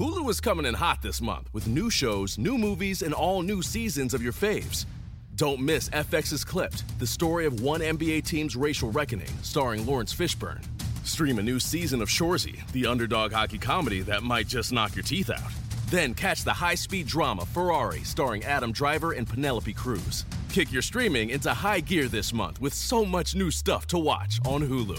Hulu is coming in hot this month with new shows, new movies, and all new seasons of your faves. Don't miss FX's Clipped, the story of one NBA team's racial reckoning, starring Laurence Fishburne. Stream a new season of Shoresy, the underdog hockey comedy that might just knock your teeth out. Then catch the high speed drama Ferrari, starring Adam Driver and Penelope Cruz. Kick your streaming into high gear this month with so much new stuff to watch on Hulu.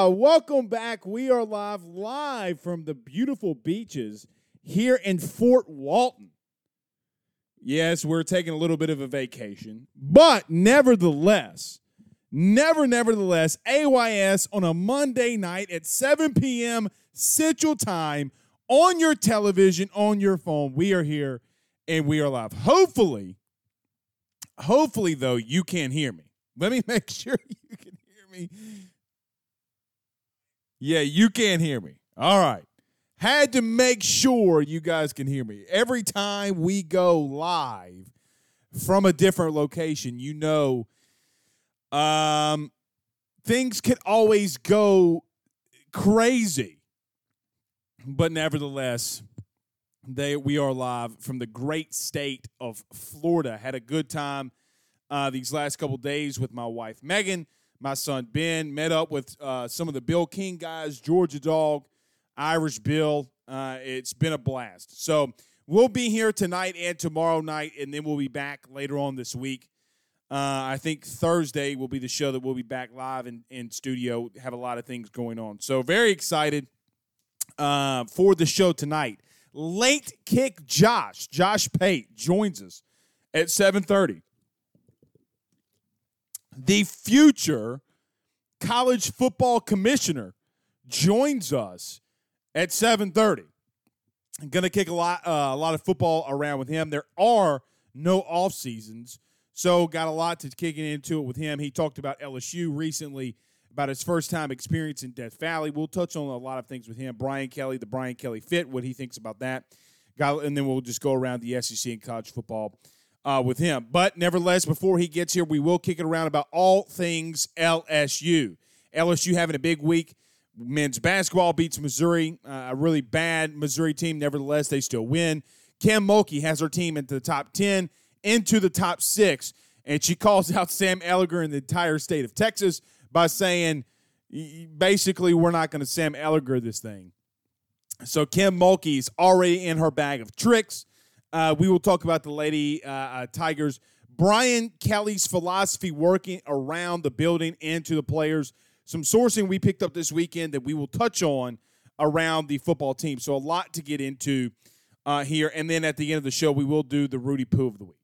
Ah, welcome back. We are live, live from the beautiful beaches here in Fort Walton. Yes, we're taking a little bit of a vacation, but nevertheless, never, nevertheless, AYS on a Monday night at 7 p.m. Central Time on your television, on your phone. We are here and we are live. Hopefully, hopefully, though, you can hear me. Let me make sure you can hear me yeah, you can't hear me. All right. Had to make sure you guys can hear me. Every time we go live from a different location, you know um things can always go crazy. But nevertheless, they we are live from the great state of Florida. Had a good time uh, these last couple days with my wife Megan my son Ben, met up with uh, some of the Bill King guys, Georgia Dog, Irish Bill. Uh, it's been a blast. So we'll be here tonight and tomorrow night, and then we'll be back later on this week. Uh, I think Thursday will be the show that we'll be back live in, in studio. Have a lot of things going on. So very excited uh, for the show tonight. Late kick Josh, Josh Pate joins us at 730 the future college football commissioner joins us at 7:30. Going to kick a lot uh, a lot of football around with him. There are no off seasons, so got a lot to kicking into it with him. He talked about LSU recently about his first time experience in Death Valley. We'll touch on a lot of things with him. Brian Kelly, the Brian Kelly fit, what he thinks about that. Got, and then we'll just go around the SEC and college football uh, with him. But nevertheless, before he gets here, we will kick it around about all things LSU. LSU having a big week. Men's basketball beats Missouri, uh, a really bad Missouri team. Nevertheless, they still win. Kim Mulkey has her team into the top 10, into the top six, and she calls out Sam Ehlinger and the entire state of Texas by saying, basically, we're not going to Sam Ehlinger this thing. So Kim Mulkey's already in her bag of tricks. Uh, we will talk about the Lady uh, uh, Tigers. Brian Kelly's philosophy working around the building and to the players. Some sourcing we picked up this weekend that we will touch on around the football team. So a lot to get into uh, here. And then at the end of the show, we will do the Rudy Poo of the week.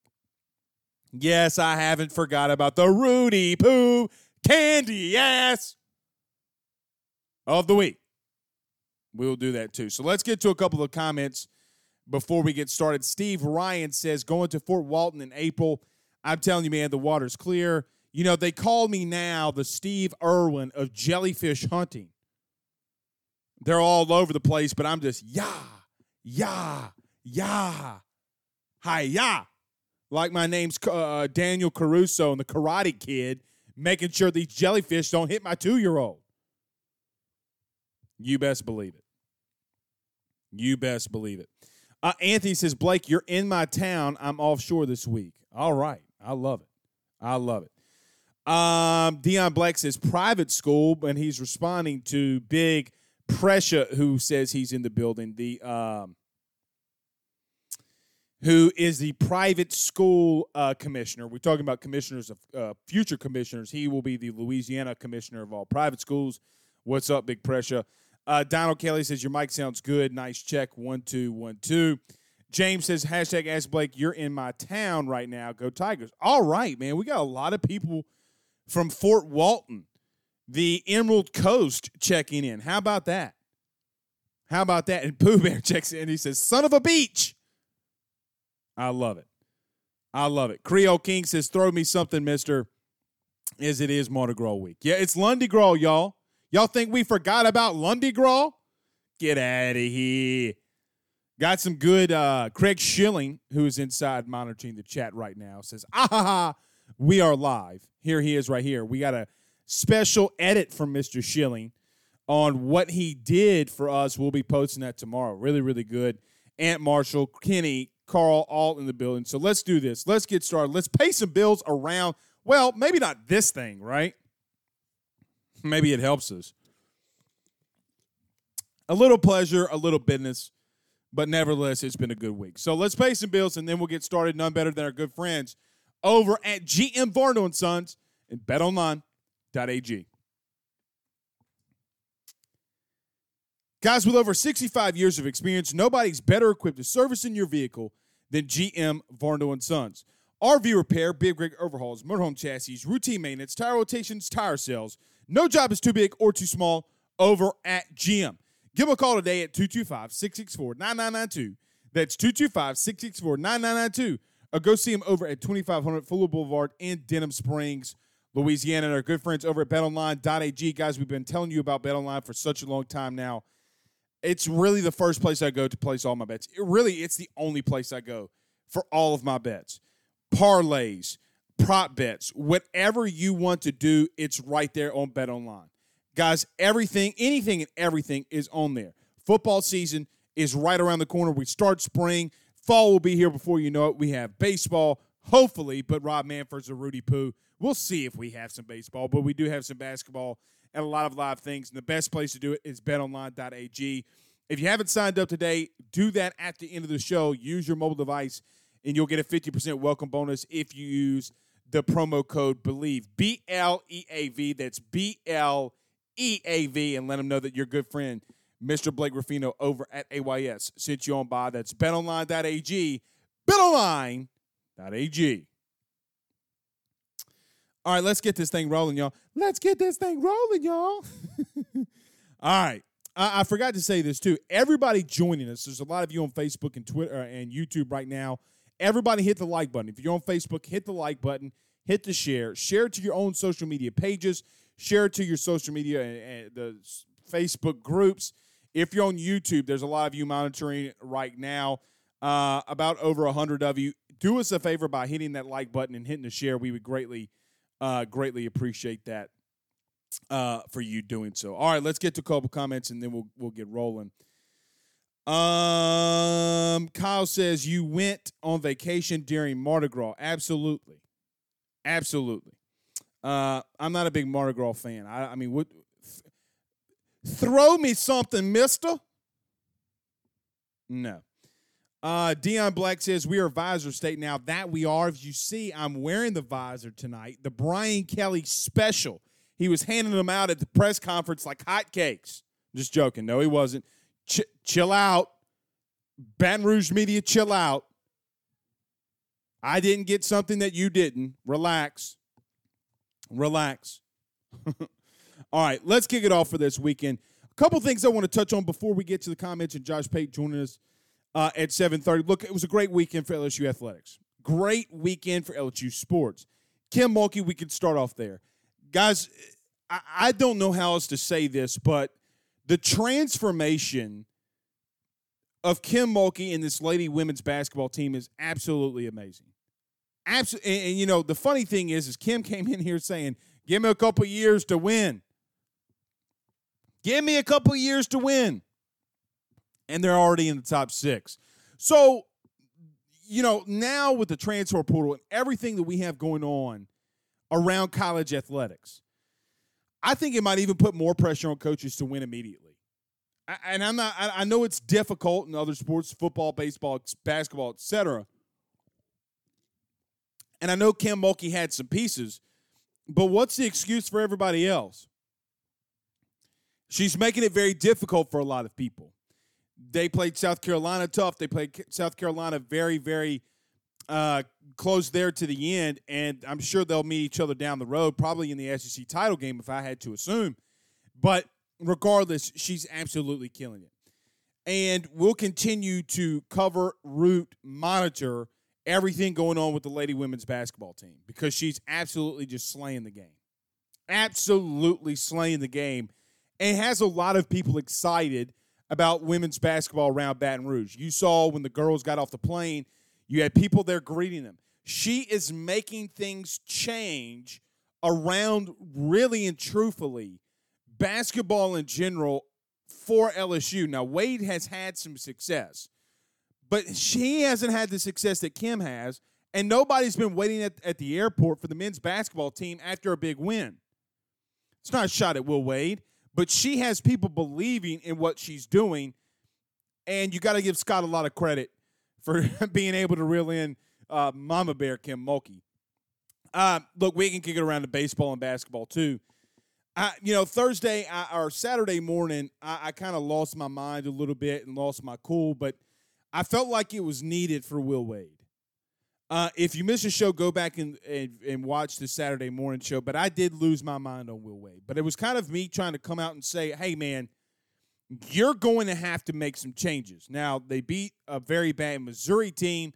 Yes, I haven't forgot about the Rudy Poo candy ass of the week. We'll do that too. So let's get to a couple of comments before we get started. Steve Ryan says, going to Fort Walton in April. I'm telling you, man, the water's clear. You know, they call me now the Steve Irwin of jellyfish hunting. They're all over the place, but I'm just, yeah, yeah, yeah, hi, yeah. Like my name's uh, Daniel LaRusso and the Karate Kid, making sure these jellyfish don't hit my two year old. You best believe it. You best believe it. Uh, Anthony says, Blake, you're in my town. I'm offshore this week. All right. I love it. I love it. Um, Dion Black says private school, and he's responding to Big Pressure, who says he's in the building. The um, who is the private school uh, commissioner. We're talking about commissioners of uh, future commissioners. He will be the Louisiana commissioner of all private schools. What's up, Big Pressure? Uh, Donald Kelly says your mic sounds good. Nice check. One two one two. James says hashtag Ask Blake. You're in my town right now. Go Tigers. All right, man. We got a lot of people from Fort Walton, the Emerald Coast, checking in. How about that? How about that? And Pooh Bear checks in. He says, "Son of a beach." I love it. I love it. Creole King says, "Throw me something, Mister." As it is Mardi Gras week. Yeah, it's Lundi Gras, y'all. Y'all think we forgot about Lundi? Get out of here. Got some good uh, Craig Schilling, who is inside monitoring the chat right now, says, ah ha ha, we are live. Here he is right here. We got a special edit from Mr. Schilling on what he did for us. We'll be posting that tomorrow. Really, really good. Aunt Marshall, Kenny, Carl, all in the building. So let's do this. Let's get started. Let's pay some bills around. Well, maybe not this thing, right? Maybe it helps us. A little pleasure, a little business, but nevertheless, it's been a good week. So let's pay some bills and then we'll get started. None better than our good friends over at GM Varno and Sons and betonline.ag. Guys with over 65 years of experience, nobody's better equipped to servicing your vehicle than GM Varno and Sons. RV repair, big rig overhauls, motorhome chassis, routine maintenance, tire rotations, tire sales – no job is too big or too small over at GM. Give them a call today at 225 664 9992. That's 225 664 9992. Or go see them over at 2500 Fuller Boulevard in Denham Springs, Louisiana. And our good friends over at betonline.ag. Guys, we've been telling you about betonline for such a long time now. It's really the first place I go to place all my bets. It really, it's the only place I go for all of my bets. Parlays, prop bets, whatever you want to do, it's right there on Bet Online. Guys, everything, anything and everything is on there. Football season is right around the corner. We start spring. Fall will be here before you know it. We have baseball, hopefully, but Rob Manfred's a Rudy Poo. We'll see if we have some baseball, but we do have some basketball and a lot of live things. And the best place to do it is betonline.ag. If you haven't signed up today, do that at the end of the show. Use your mobile device, and you'll get a 50% welcome bonus if you use – the promo code BELIEVE. B L E A V. That's B L E A V. And let them know that your good friend, Mr. Blake Ruffino over at AYS, sent you on by. That's betonline.ag. Betonline.ag. All right, let's get this thing rolling, y'all. Let's get this thing rolling, y'all. All right. I, I, forgot to say this too. Everybody joining us, there's a lot of you on Facebook and Twitter uh, and YouTube right now Everybody hit the like button. If you're on Facebook, hit the like button, hit the share, share it to your own social media pages, share it to your social media and, the Facebook groups. If you're on YouTube, there's a lot of you monitoring right now. Uh, about over a hundred of you. Do us a favor by hitting that like button and hitting the share. We would greatly, uh, greatly appreciate that uh, for you doing so. All right, let's get to a couple comments and then we'll we'll get rolling. Um, Kyle says you went on vacation during Mardi Gras. Absolutely, absolutely. Uh, I'm not a big Mardi Gras fan. I, I mean, what? Th- throw me something, Mister. No. Uh, Dion Black says we are visor state now. That we are. As you see, I'm wearing the visor tonight. The Brian Kelly special. He was handing them out at the press conference like hotcakes. Just joking. No, he wasn't. Ch- chill out. Baton Rouge media, chill out. I didn't get something that you didn't. Relax. Relax. All right, let's kick it off for this weekend. A couple things I want to touch on before we get to the comments and Josh Pate joining us uh, at 7.30. Look, it was a great weekend for LSU athletics. Great weekend for LSU sports. Kim Mulkey, we can start off there. Guys, I, I don't know how else to say this, but the transformation of Kim Mulkey and this lady women's basketball team is absolutely amazing. Absolutely, and, and, you know the funny thing is, is Kim came in here saying, "Give me a couple years to win. Give me a couple years to win," and they're already in the top six. So, you know, now with the transfer portal and everything that we have going on around college athletics, I think it might even put more pressure on coaches to win immediately. And I'm not. I know it's difficult in other sports, football, baseball, basketball, etc and I know Kim Mulkey had some pieces, but what's the excuse for everybody else? She's making it very difficult for a lot of people. They played South Carolina tough. They played South Carolina very, very uh, close there to the end, and I'm sure they'll meet each other down the road, probably in the SEC title game, if I had to assume. But regardless, she's absolutely killing it. And we'll continue to cover, root, monitor everything going on with the lady women's basketball team because she's absolutely just slaying the game. Absolutely slaying the game and has a lot of people excited about women's basketball around Baton Rouge. You saw when the girls got off the plane, you had people there greeting them. She is making things change around really and truthfully basketball in general for LSU. Now, Wade has had some success. But she hasn't had the success that Kim has, and nobody's been waiting at, at the airport for the men's basketball team after a big win. It's not a shot at Will Wade, but she has people believing in what she's doing, and you got to give Scott a lot of credit for being able to reel in uh, Mama Bear Kim Mulkey. Uh, look, we can kick it around to baseball and basketball too. I, you know, Thursday I, or Saturday morning, I, I kind of lost my mind a little bit and lost my cool, but I felt like it was needed for Will Wade. Uh, if you missed the show, go back and, and, and watch the Saturday morning show. But I did lose my mind on Will Wade. But it was kind of me trying to come out and say, hey, man, you're going to have to make some changes. Now, they beat a very bad Missouri team,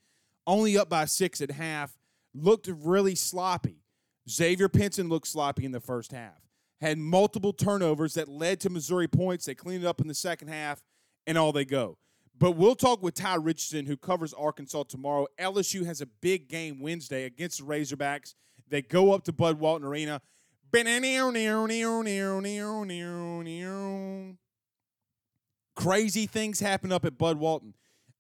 only up by six at half, looked really sloppy. Xavier Pinson looked sloppy in the first half, had multiple turnovers that led to Missouri points. They cleaned it up in the second half, and all they go. But we'll talk with Ty Richardson, who covers Arkansas tomorrow. LSU has a big game Wednesday against the Razorbacks. They go up to Bud Walton Arena. Crazy things happen up at Bud Walton.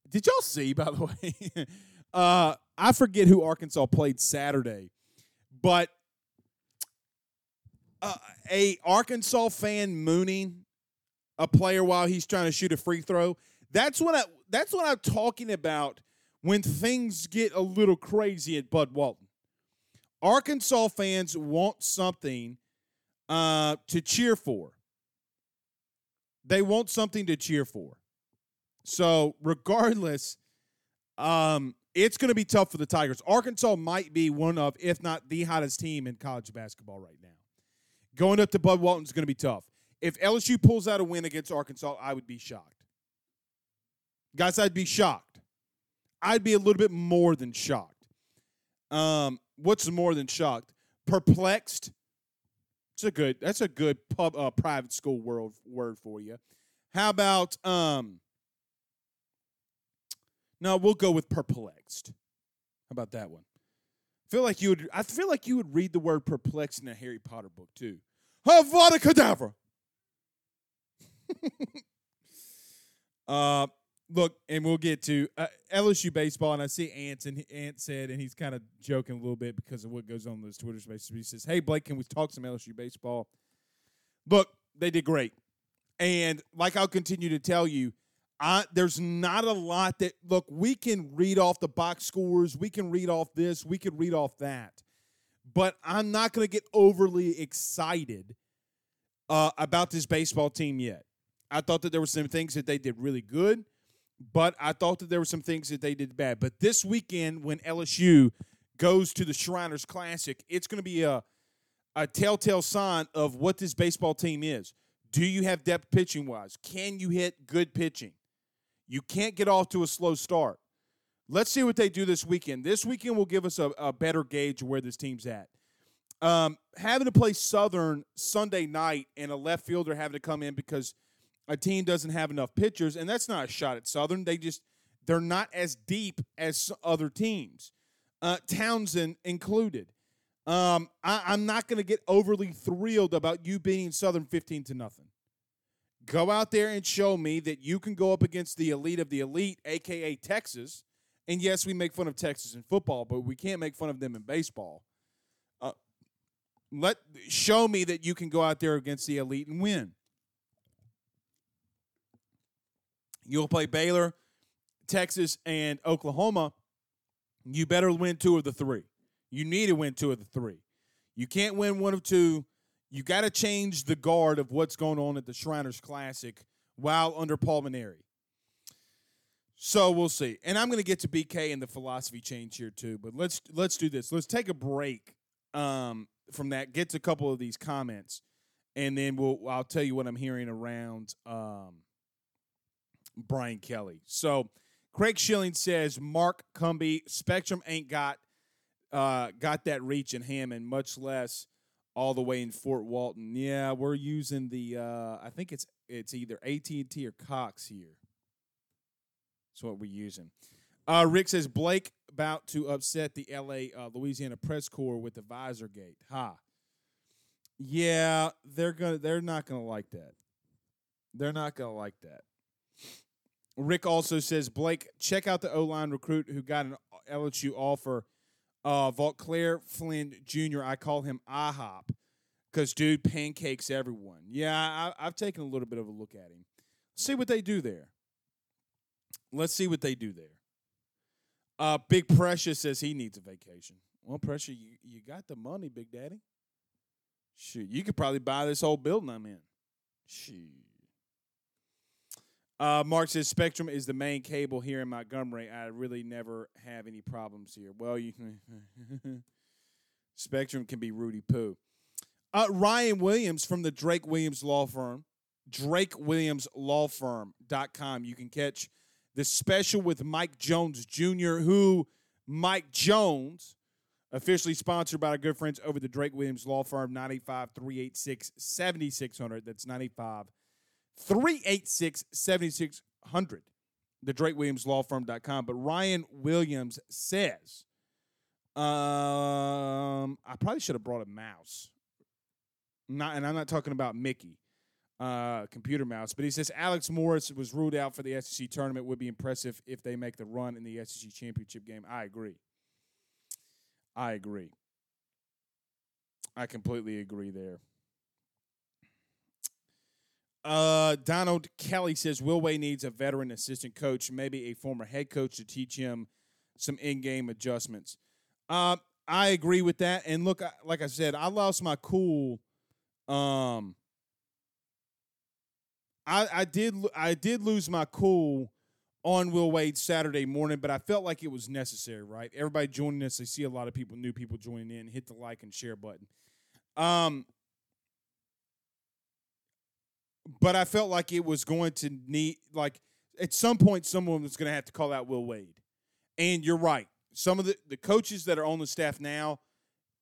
Did y'all see, by the way? uh, I forget who Arkansas played Saturday, but uh, a Arkansas fan mooning a player while he's trying to shoot a free throw that's what I that's what I'm talking about when things get a little crazy at Bud Walton. Arkansas fans want something uh, to cheer for. They want something to cheer for. So, regardless, um, it's going to be tough for the Tigers. Arkansas might be one of, if not the hottest team in college basketball right now. Going up to Bud Walton is going to be tough. If LSU pulls out a win against Arkansas, I would be shocked. Guys, I'd be shocked. I'd be a little bit more than shocked. Um, what's more than shocked? Perplexed. It's a good. That's a good pub uh, private school world word for you. How about um? No, we'll go with perplexed. How about that one? I feel like you would. I feel like you would read the word perplexed in a Harry Potter book too. Avada Kedavra. uh, look, and we'll get to uh, LSU baseball, and I see Ant and Ant said, and he's kind of joking a little bit because of what goes on in those Twitter spaces. He says, "Hey, Blake, can we talk some LSU baseball?" Look, they did great, and like I'll continue to tell you, I, there's not a lot that look. We can read off the box scores. We can read off this. We can read off that. But I'm not going to get overly excited uh, about this baseball team yet. I thought that there were some things that they did really good, but I thought that there were some things that they did bad. But this weekend, when LSU goes to the Shriners Classic, it's going to be a a telltale sign of what this baseball team is. Do you have depth pitching wise? Can you hit good pitching? You can't get off to a slow start. Let's see what they do this weekend. This weekend will give us a, a better gauge of where this team's at. Um, having to play Southern Sunday night and a left fielder having to come in because a team doesn't have enough pitchers, and that's not a shot at Southern. They just they're not as deep as other teams, uh, Townsend included. Um, I, am not going to get overly thrilled about you beating Southern 15 to nothing. Go out there and show me that you can go up against the elite of the elite, aka Texas. And yes, we make fun of Texas in football, but we can't make fun of them in baseball. Uh, let show me that you can go out there against the elite and win. You'll play Baylor, Texas, and Oklahoma. You better win two of the three. You need to win two of the three. You can't win one of two you got to change the guard of what's going on at the Shriners Classic while under Paul Mainieri. So we'll see. And I'm going to get to BK and the philosophy change here too. But let's let's do this. Let's take a break um, from that. Get to a couple of these comments, and then we'll I'll tell you what I'm hearing around um, Brian Kelly. So Craig Schilling says Mark Cumby Spectrum ain't got uh, got that reach in Hammond, much less all the way in Fort Walton. Yeah, we're using the uh, I think it's it's either AT and T or Cox here. That's what we're using. Uh, Rick says Blake about to upset the L.A. Uh, Louisiana press corps with the visor gate. Ha. Yeah, they're gonna. They're not gonna like that. They're not gonna like that. Rick also says Blake, check out the O line recruit who got an LSU offer uh, Vauclair Flynn Jr., I call him IHOP because, dude, pancakes everyone. Yeah, I, I've taken a little bit of a look at him. see what they do there. Let's see what they do there. Uh, Big Pressure says he needs a vacation. Well, Pressure, you, you got the money, Big Daddy. Shoot, you could probably buy this whole building I'm in. Shoot. Uh, Mark says Spectrum is the main cable here in Montgomery. I really never have any problems here. Well, you Spectrum can be Rudy Poo. Uh, Ryan Williams from the Drake Williams Law Firm, DrakeWilliamsLawFirm.com. You can catch the special with Mike Jones Jr., who Mike Jones, officially sponsored by our good friends over the Drake Williams Law Firm, 985 386 7600. That's 985 386 7600, the DrakeWilliamsLawFirm.com. But Ryan Williams says, um, I probably should have brought a mouse. Not, and I'm not talking about Mickey, uh, computer mouse, but he says Alex Morris was ruled out for the SEC tournament. Would be impressive if they make the run in the SEC championship game. I agree. I agree. I completely agree there. Uh, Donald Kelly says Will Wade needs a veteran assistant coach, maybe a former head coach to teach him some in-game adjustments. Uh, I agree with that. And look, like I said, I lost my cool. Um, I I did I did lose my cool on Will Wade Saturday morning, but I felt like it was necessary. Right, everybody joining us. I see a lot of people, new people joining in. Hit the like and share button. Um, but I felt like it was going to need like at some point someone was going to have to call out Will Wade. And you're right. Some of the, the coaches that are on the staff now,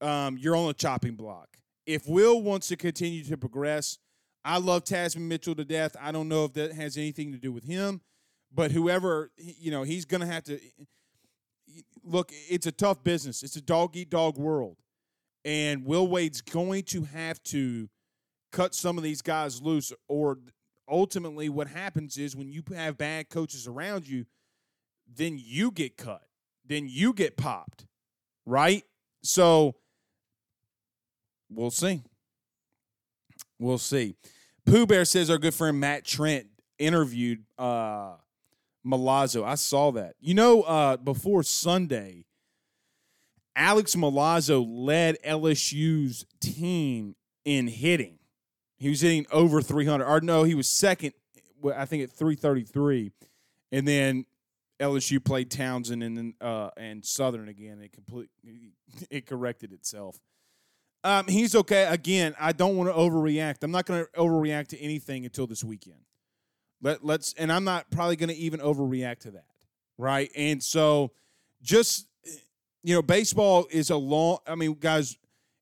um, you're on a chopping block. If Will wants to continue to progress, I love Tasmin Mitchell to death. I don't know if that has anything to do with him, but whoever, you know, he's going to have to look, it's a tough business. It's a dog eat dog world. And Will Wade's going to have to cut some of these guys loose or ultimately what happens is when you have bad coaches around you then you get cut then you get popped right so we'll see we'll see pooh bear says our good friend matt trent interviewed uh Milazzo. I saw that. You know, uh, before Sunday, Alex Milazzo led LSU's team in hitting. He was hitting over 300. Or no, he was second, I think at 333. And then LSU played Townsend and then uh, and Southern again. It complete it corrected itself. Um, he's okay. Again, I don't want to overreact. I'm not going to overreact to anything until this weekend. Let let's and I'm not probably going to even overreact to that, right? And so, just you know, baseball is a long. I mean, guys,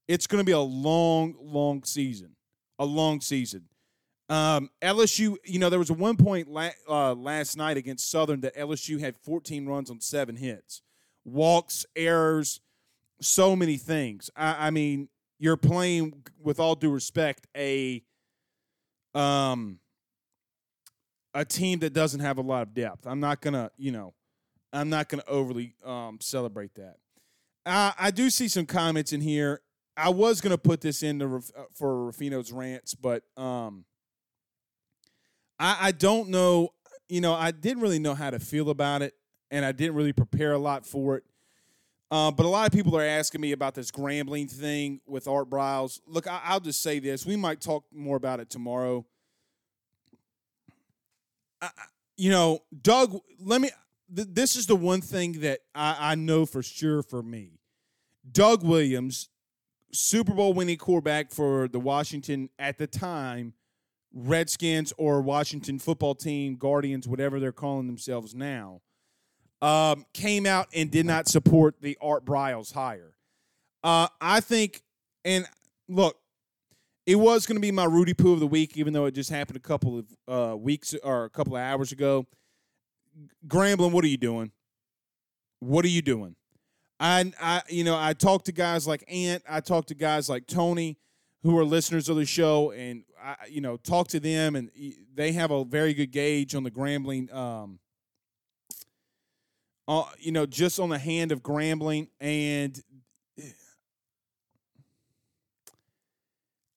it's going to be a long, long season, a long season. Um, LSU, you know, there was a one point la- uh, last night against Southern that LSU had 14 runs on seven hits, walks, errors, so many things. I, I mean, you're playing with all due respect a um a team that doesn't have a lot of depth. I'm not gonna, you know, I'm not gonna overly um, celebrate that. I do see some comments in here. I was gonna put this in the, uh, for Ruffino's rants, but um, I, I don't know. You know, I didn't really know how to feel about it, and I didn't really prepare a lot for it. Uh, but a lot of people are asking me about this Grambling thing with Art Briles. Look, I, will just say this: we might talk more about it tomorrow. I, you know, Doug. Let me. Th- this is the one thing that I, I know for sure for me. Doug Williams, Super Bowl winning quarterback for the Washington at the time Redskins or Washington football team, Guardians, whatever they're calling themselves now um, came out and did not support the Art Briles hire. Uh, I think, and look, it was going to be my Rudy Poo of the week, even though it just happened a couple of uh, weeks or a couple of hours ago. Grambling, what are you doing? What are you doing? I, I, you know, I talk to guys like Ant. I talk to guys like Tony, who are listeners of the show, and I, you know, talk to them, and they have a very good gauge on the Grambling um, uh, you know, just on the hand of Grambling, and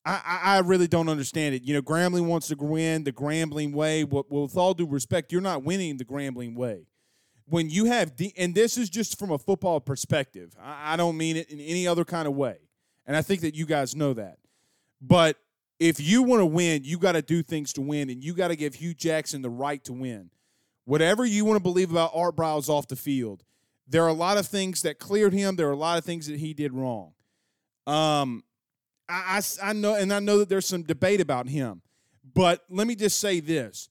I, I really don't understand it. You know, Grambling wants to win the Grambling way. Well, with all due respect, you're not winning the Grambling way. When you have, de- and this is just from a football perspective, I, I don't mean it in any other kind of way. And I think that you guys know that. But if you want to win, you got to do things to win, and you got to give Hue Jackson the right to win whatever you want to believe about Art Briles off the field, there are a lot of things that cleared him. There are a lot of things that he did wrong. Um, I, I, I know, and I know that there's some debate about him. But let me just say this: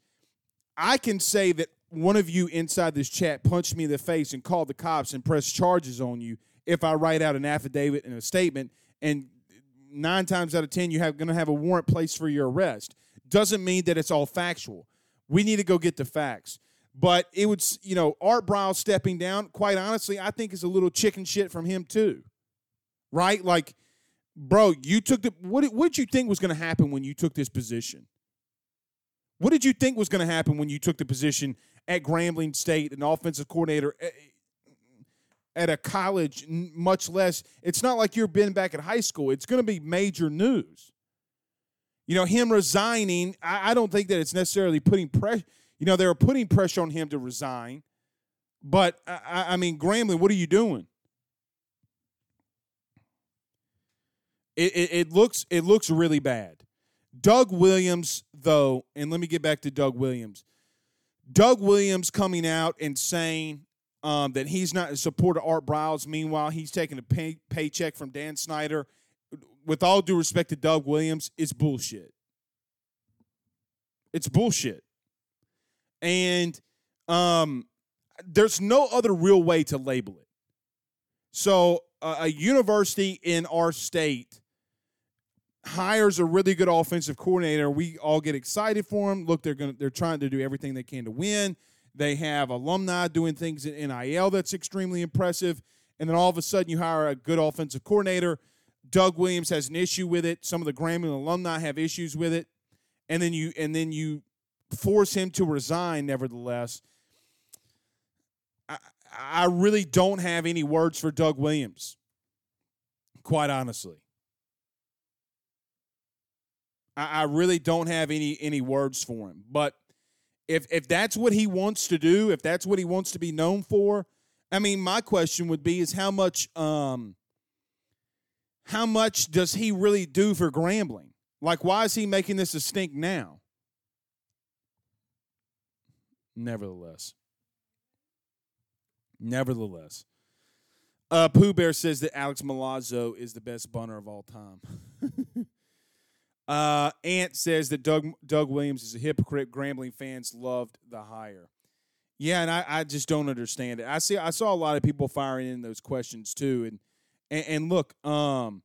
I can say that one of you inside this chat punched me in the face and called the cops and pressed charges on you if I write out an affidavit and a statement, and nine times out of ten you're going to have a warrant placed for your arrest. Doesn't mean that it's all factual. We need to go get the facts. But it would, you know, Art Briles stepping down, quite honestly, I think is a little chicken shit from him too. Right? Like, bro, you took the what what did you think was going to happen when you took this position? What did you think was going to happen when you took the position at Grambling State, an offensive coordinator eh, at a college, much less? It's not like you've been back at high school. It's going to be major news. You know, him resigning, I, I don't think that it's necessarily putting pressure you know, they were putting pressure on him to resign. But, I, I mean, Grambling, what are you doing? It, it, it, looks it looks really bad. Doug Williams, though, and let me get back to Doug Williams. Doug Williams coming out and saying um, that he's not in support of Art Briles. Meanwhile, he's taking a pay, paycheck from Dan Snyder. With all due respect to Doug Williams, it's bullshit. It's bullshit and um, there's no other real way to label it. So uh, a university in our state hires a really good offensive coordinator. We all get excited for them. Look, they're going they're trying to do everything they can to win. They have alumni doing things in NIL that's extremely impressive. And then all of a sudden you hire a good offensive coordinator. Doug Williams has an issue with it. Some of the Grambling alumni have issues with it. And then you and then you force him to resign, nevertheless. I, I really don't have any words for Doug Williams, quite honestly. I, I really don't have any any words for him. But if if that's what he wants to do, if that's what he wants to be known for, I mean, my question would be is how much um how much does he really do for Grambling? Like why is he making this a stink now? Nevertheless. Nevertheless. Uh, Pooh Bear says that Alex Milazzo is the best bunter of all time. uh, Ant says that Doug Doug Williams is a hypocrite. Grambling fans loved the hire. Yeah, and I, I just don't understand it. I see I saw a lot of people firing in those questions too, and and, and look, um,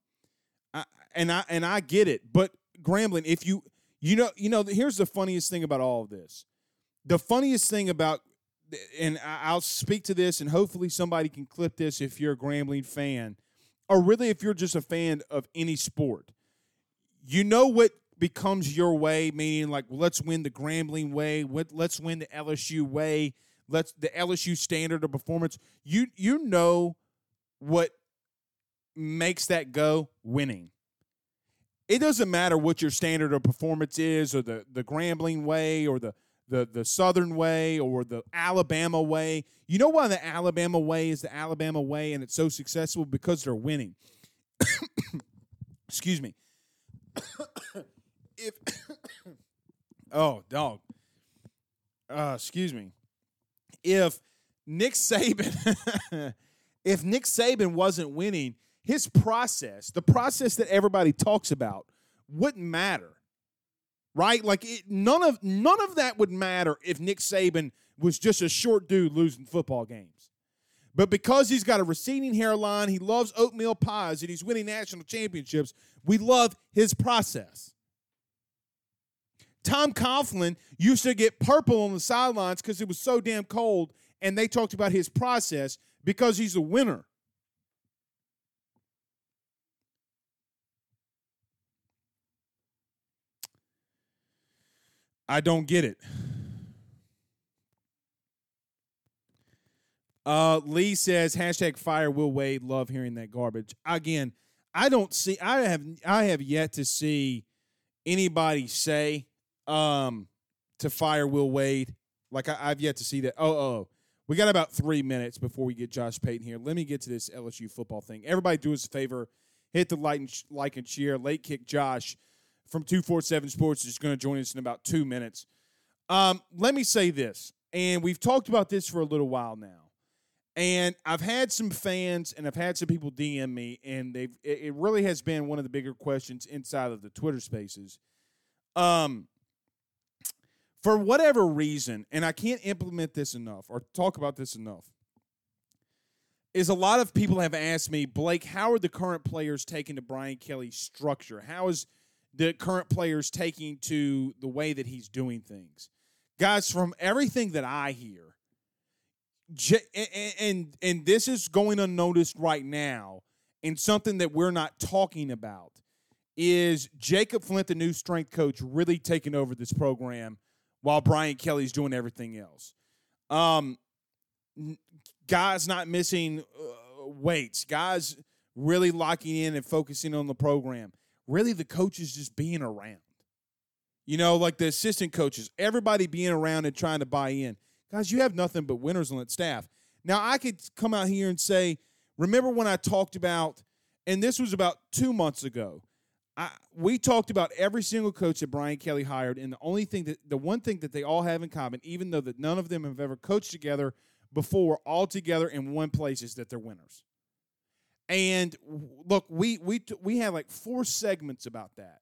I, and I and I get it, but Grambling, if you you know you know here's the funniest thing about all of this. The funniest thing about and I'll speak to this, and hopefully somebody can clip this if you're a Grambling fan, or really if you're just a fan of any sport. You know what becomes your way, meaning like let's win the Grambling way, let's win the LSU way, let's the LSU standard of performance. You you know what makes that go winning. It doesn't matter what your standard of performance is, or the the Grambling way, or the the the Southern way or the Alabama way. You know why the Alabama way is the Alabama way and it's so successful because they're winning. Excuse me. if oh dog, uh, excuse me. If Nick Saban, if Nick Saban wasn't winning, his process, the process that everybody talks about, wouldn't matter right? Like it, none of none of that would matter if Nick Saban was just a short dude losing football games. But because he's got a receding hairline, he loves oatmeal pies, and he's winning national championships, we love his process. Tom Coughlin used to get purple on the sidelines because it was so damn cold, and they talked about his process because he's a winner. I don't get it. Uh, Lee says hashtag fire Will Wade. Love hearing that garbage. Again, I don't see. I have. I have yet to see anybody say um, to fire Will Wade. Like I, have yet to see that. Oh, oh, we got about three minutes before we get Josh Payton here. Let me get to this LSU football thing. Everybody, do us a favor. Hit the like and, like and share. Late kick Josh from 247 Sports is going to join us in about two minutes. Um, let me say this, and we've talked about this for a little while now. And I've had some fans and I've had some people DM me, and they've it really has been one of the bigger questions inside of the Twitter spaces. Um, for whatever reason, and I can't implement this enough or talk about this enough, is a lot of people have asked me, Blake, how are the current players taking to Brian Kelly's structure? How is the current players taking to the way that he's doing things. Guys, from everything that I hear, and and this is going unnoticed right now, and something that we're not talking about is Jacob Flint, the new strength coach, really taking over this program while Brian Kelly's doing everything else. Um, guys not missing uh, weights, guys really locking in and focusing on the program really the coaches just being around. You know, like the assistant coaches, everybody being around and trying to buy in. Guys, you have nothing but winners on that staff. Now, I could come out here and say, remember when I talked about, and this was about two months ago, I, we talked about every single coach that Brian Kelly hired, and the only thing that the one thing that they all have in common, even though that none of them have ever coached together before, all together in one place, is that they're winners. And look, we we we had like four segments about that.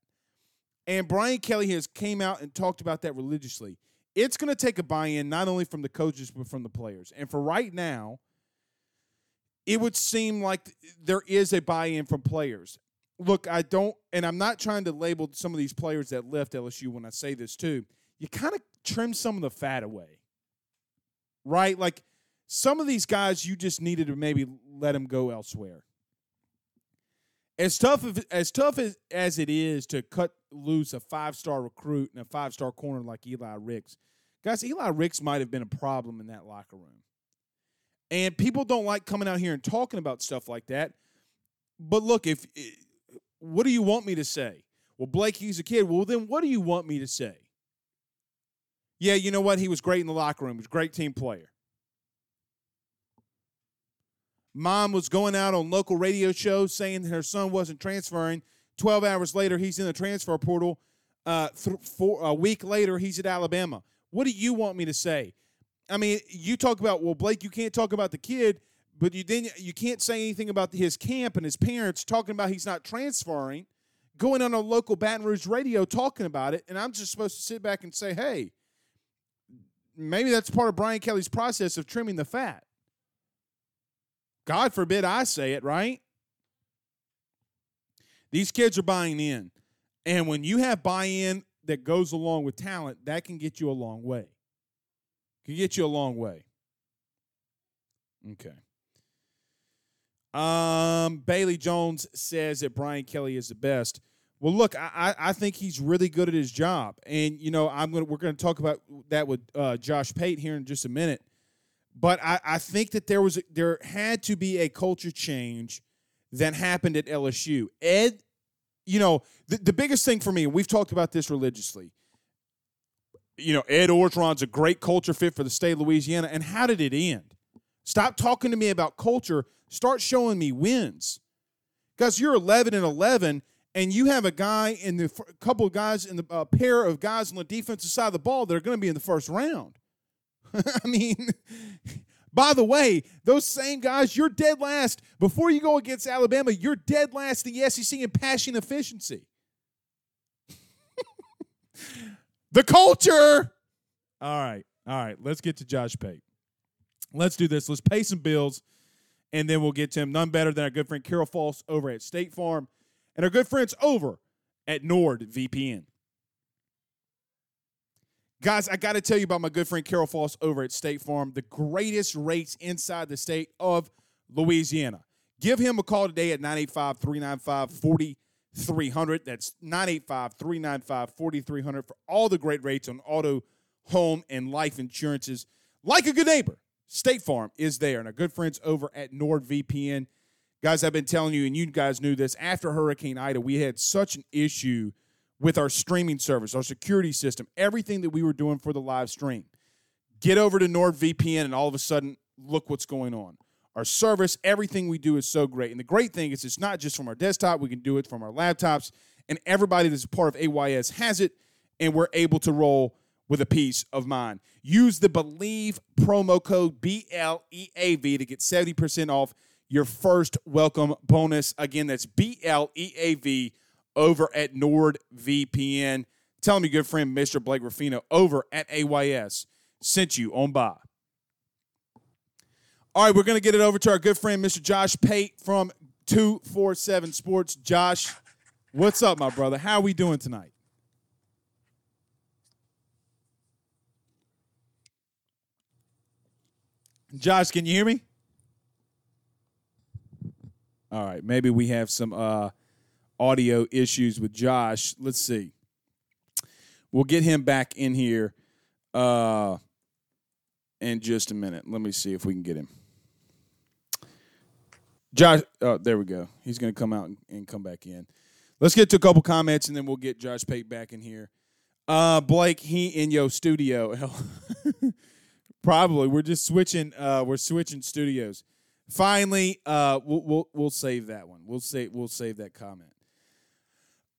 And Brian Kelly has came out and talked about that religiously. It's going to take a buy-in not only from the coaches but from the players. And for right now, it would seem like there is a buy-in from players. Look, I don't and I'm not trying to label some of these players that left LSU when I say this too. You kind of trim some of the fat away. Right? Like some of these guys you just needed to maybe let them go elsewhere as tough as, as tough as, as it is to cut loose a five star recruit and a five star corner like Eli Ricks, guys, Eli Ricks might have been a problem in that locker room. And people don't like coming out here and talking about stuff like that. But look, if eh, what do you want me to say? Well, Blake, he's a kid. Well, then what do you want me to say? Yeah, you know what? He was great in the locker room. He was a great team player. Mom was going out on local radio shows saying her son wasn't transferring. 12 hours later, he's in the transfer portal. Uh, th- four, a week later, he's at Alabama. What do you want me to say? I mean, you talk about well, Blake. You can't talk about the kid, but you then you can't say anything about his camp and his parents talking about he's not transferring. Going on a local Baton Rouge radio talking about it, and I'm just supposed to sit back and say, hey, maybe that's part of Brian Kelly's process of trimming the fat. God forbid I say it, right? These kids are buying in. And when you have buy in that goes along with talent, that can get you a long way. Can get you a long way. Okay. Um, Bailey Jones says that Brian Kelly is the best. Well, look, I, I think he's really good at his job, and you know I'm gonna we're gonna talk about that with uh, Josh Pate here in just a minute. But I, I think that there was there had to be a culture change that happened at LSU. Ed, you know, the, the biggest thing for me, and we've talked about this religiously. You know, Ed Orgeron's a great culture fit for the state of Louisiana. And how did it end? Stop talking to me about culture. Start showing me wins. Guys, you're 11 and 11, and you have a guy in the a couple of guys in the uh, pair of guys on the defensive side of the ball that are going to be in the first round. I mean, by the way, those same guys, you're dead last. Before you go against Alabama, you're dead last in the SEC in passing efficiency. the culture. All right. All right. Let's get to Josh Pate. Let's do this. Let's pay some bills, and then we'll get to him. None better than our good friend Carol Falls over at State Farm and our good friends over at NordVPN. Guys, I got to tell you about my good friend Carol Foss over at State Farm, the greatest rates inside the state of Louisiana. Give him a call today at 985 395 4300. That's 985 395 4300 for all the great rates on auto, home, and life insurances. Like a good neighbor, State Farm is there. And our good friends over at NordVPN. Guys, I've been telling you, and you guys knew this, after Hurricane Ida, we had such an issue with our streaming service, our security system, everything that we were doing for the live stream. Get over to NordVPN, and all of a sudden, look what's going on. Our service, everything we do is so great. And the great thing is, it's not just from our desktop, we can do it from our laptops, and everybody that's a part of AYS has it, and we're able to roll with a peace of mind. Use the Believe promo code BLEAV to get 70% off your first welcome bonus. Again, that's BLEAV over at NordVPN. Tell me, good friend Mr. Blake Ruffino over at AYS sent you on by. All right, we're going to get it over to our good friend Mr. Josh Pate from 247 Sports. Josh, what's up, my brother? How are we doing tonight? Josh, can you hear me? All right, maybe we have some uh, audio issues with Josh. Let's see. We'll get him back in here uh, in just a minute. Let me see if we can get him. Josh, oh, there we go. He's going to come out and, come back in. Let's get to a couple comments and then we'll get Josh Pate back in here. Uh, Blake, he in your studio. Probably. We're just switching. Uh, we're switching studios. Finally, uh, we'll, we'll we'll save that one. We'll we'll save that comment.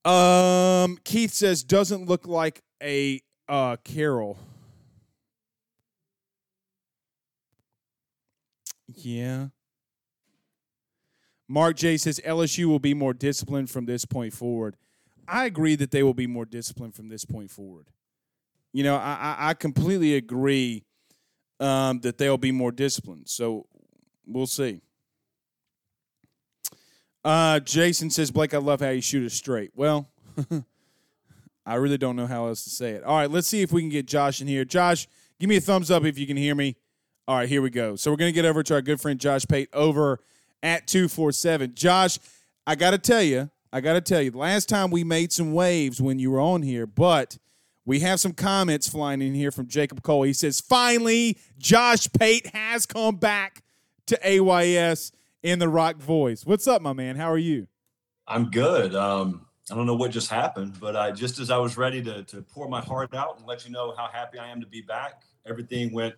Um, Keith says doesn't look like a uh, Carroll. Yeah. Mark J says LSU will be more disciplined from this point forward. I agree that they will be more disciplined from this point forward. You know, I, I completely agree um, that they'll be more disciplined. So we'll see. Uh, Jason says, Blake, I love how you shoot it straight. Well, I really don't know how else to say it. All right, let's see if we can get Josh in here. Josh, give me a thumbs up if you can hear me. All right, here we go. So we're going to get over to our good friend Josh Pate over at 247. Josh, I got to tell you, I got to tell you, last time we made some waves when you were on here, but we have some comments flying in here from Jacob Cole. He says, finally, Josh Pate has come back to AYS in the rock voice. What's up, my man? How are you? I'm good. Um, I don't know what just happened, but I just as I was ready to to pour my heart out and let you know how happy I am to be back, everything went.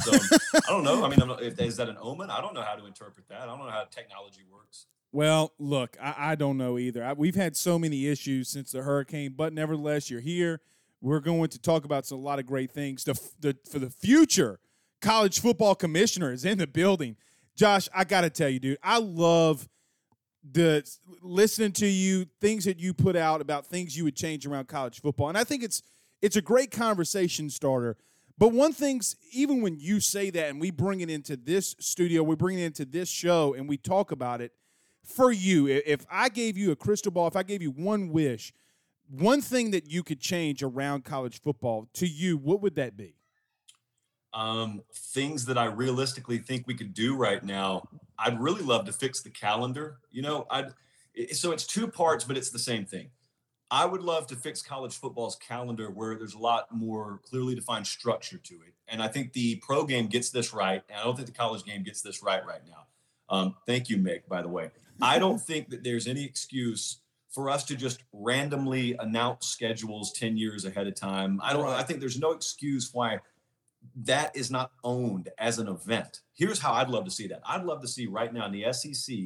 So I don't know. I mean, not, if is that an omen? I don't know how to interpret that. I don't know how technology works. Well, look, I, I don't know either. I, we've had so many issues since the hurricane, but nevertheless, you're here. We're going to talk about some, a lot of great things. The, the, for the future, college football commissioner is in the building. Josh, I got to tell you, dude, I love the listening to you, things that you put out about things you would change around college football, and I think it's it's a great conversation starter. But one thing's even when you say that, and we bring it into this studio, we bring it into this show, and we talk about it. For you, if I gave you a crystal ball, if I gave you one wish, one thing that you could change around college football to you, what would that be? Um, things that I realistically think we could do right now. I'd really love to fix the calendar. You know, I'd so it's two parts, but it's the same thing. I would love to fix college football's calendar where there's a lot more clearly defined structure to it. And I think the pro game gets this right. And I don't think the college game gets this right right now. Um, thank you, Mick, by the way. I don't think that there's any excuse for us to just randomly announce schedules 10 years ahead of time. I don't I think there's no excuse why that is not owned as an event. Here's how I'd love to see that. I'd love to see right now in the SEC,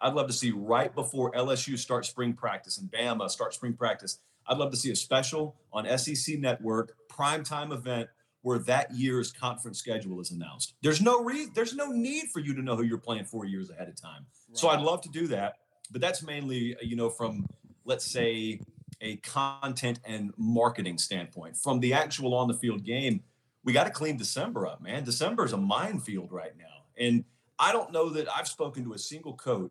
I'd love to see right before LSU starts spring practice and Bama start spring practice. I'd love to see a special on SEC Network primetime event where that year's conference schedule is announced. There's no re- there's no need for you to know who you're playing four years ahead of time. Right. So I'd love to do that, but that's mainly you know from let's say a content and marketing standpoint. From the actual on the field game, we got to clean December up, man. December is a minefield right now. And I don't know that I've spoken to a single coach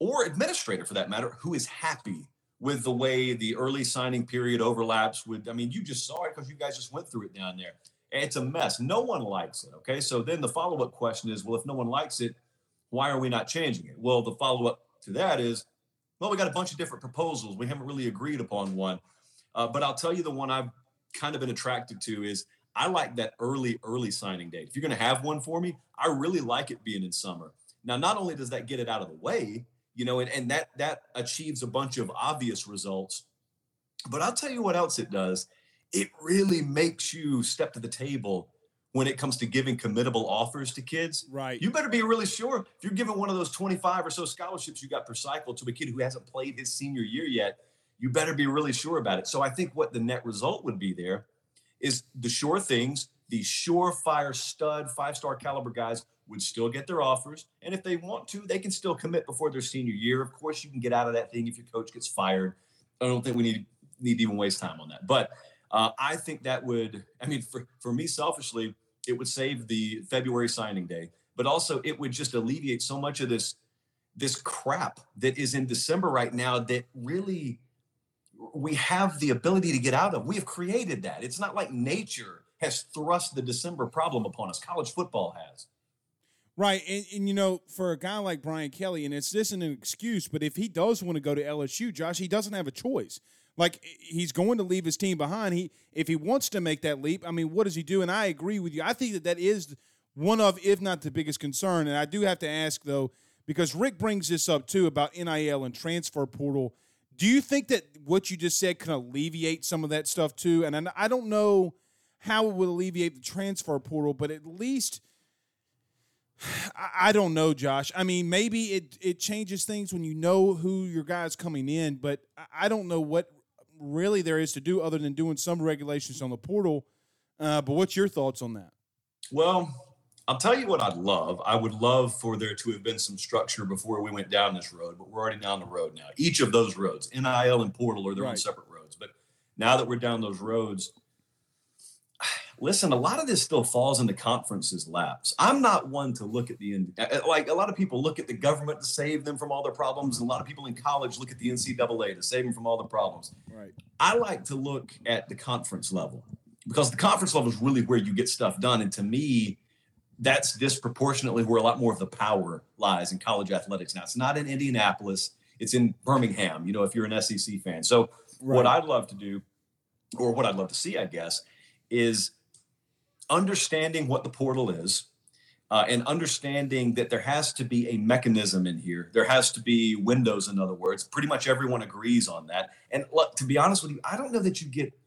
or administrator for that matter who is happy with the way the early signing period overlaps with, I mean, you just saw it because you guys just went through it down there. It's a mess. No one likes it. Okay. So then the follow up question is, well, if no one likes it, why are we not changing it? Well, the follow up to that is, well, we got a bunch of different proposals. We haven't really agreed upon one. Uh, but I'll tell you the one I've kind of been attracted to is I like that early, early signing date. If you're going to have one for me, I really like it being in summer. Now, not only does that get it out of the way, you know, and, and that that achieves a bunch of obvious results, but I'll tell you what else it does. It really makes you step to the table when it comes to giving committable offers to kids. Right. You better be really sure if you're giving one of those 25 or so scholarships you got per cycle to a kid who hasn't played his senior year yet, you better be really sure about it. So I think what the net result would be there is the sure things, the surefire stud five star caliber guys would still get their offers. And if they want to, they can still commit before their senior year. Of course, you can get out of that thing if your coach gets fired. I don't think we need need to even waste time on that. But uh, I think that would, I mean, for, for me selfishly, it would save the February signing day, but also it would just alleviate so much of this this crap that is in December right now that really we have the ability to get out of. We have created that. It's not like nature has thrust the December problem upon us. College football has. Right. And, and, you know, for a guy like Brian Kelly, and it's this isn't an excuse, but if he does want to go to LSU, Josh, he doesn't have a choice. Like he's going to leave his team behind. He if he wants to make that leap, I mean, what does he do? And I agree with you. I think that that is one of, if not the biggest concern. And I do have to ask though, because Rick brings this up too about NIL and transfer portal do you think that what you just said can alleviate some of that stuff too? And I don't know how it would alleviate the transfer portal, but at least I don't know, Josh. I mean, maybe it it changes things when you know who your guy's coming in, but I don't know what really there is to do other than doing some regulations on the portal. Uh, but what's your thoughts on that? Well, I'll tell you what I'd love. I would love for there to have been some structure before we went down this road, but we're already down the road now. Each of those roads, NIL and Portal, are their right. own separate roads. But now that we're down those roads, listen, a lot of this still falls into conferences' laps. I'm not one to look at the uh, uh, like a lot of people look at the government to save them from all their problems, and a lot of people in college look at the NCAA to save them from all the problems. Right. I like to look at the conference level because the conference level is really where you get stuff done, and to me that's disproportionately where a lot more of the power lies in college athletics now. It's not in Indianapolis, it's in Birmingham, you know, if you're an SEC fan. So, right. what I'd love to do, or what I'd love to see, I guess, is understanding what the portal is, uh, and understanding that there has to be a mechanism in here. There has to be windows, in other words. Pretty much everyone agrees on that. And look, to be honest with you, I don't know that you get.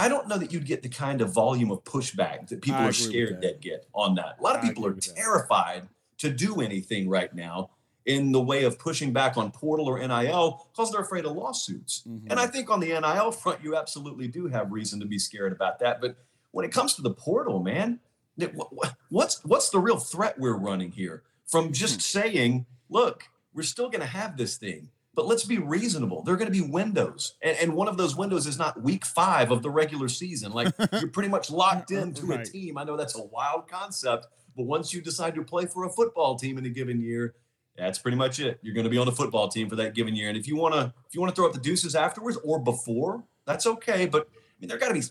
I don't know that you'd get the kind of volume of pushback that people I are scared that. that get on that. A lot of I people are terrified to do anything right now in the way of pushing back on portal or NIL because they're afraid of lawsuits. Mhm. And I think on the NIL front, you absolutely do have reason to be scared about that. But when it comes to the portal, man, that- wh- wh- what's what's the real threat we're running here from just saying, look, we're still going to have this thing, but let's be reasonable. There are going to be windows, and, and one of those windows is not week five of the regular season. Like you're pretty much locked uh, uh, into Right. a team. I know that's a wild concept, but once you decide to play for a football team in a given year, that's pretty much it. You're going to be on the football team for that given year. And if you want to, if you want to throw up the deuces afterwards or before, that's okay. But I mean, there got to be.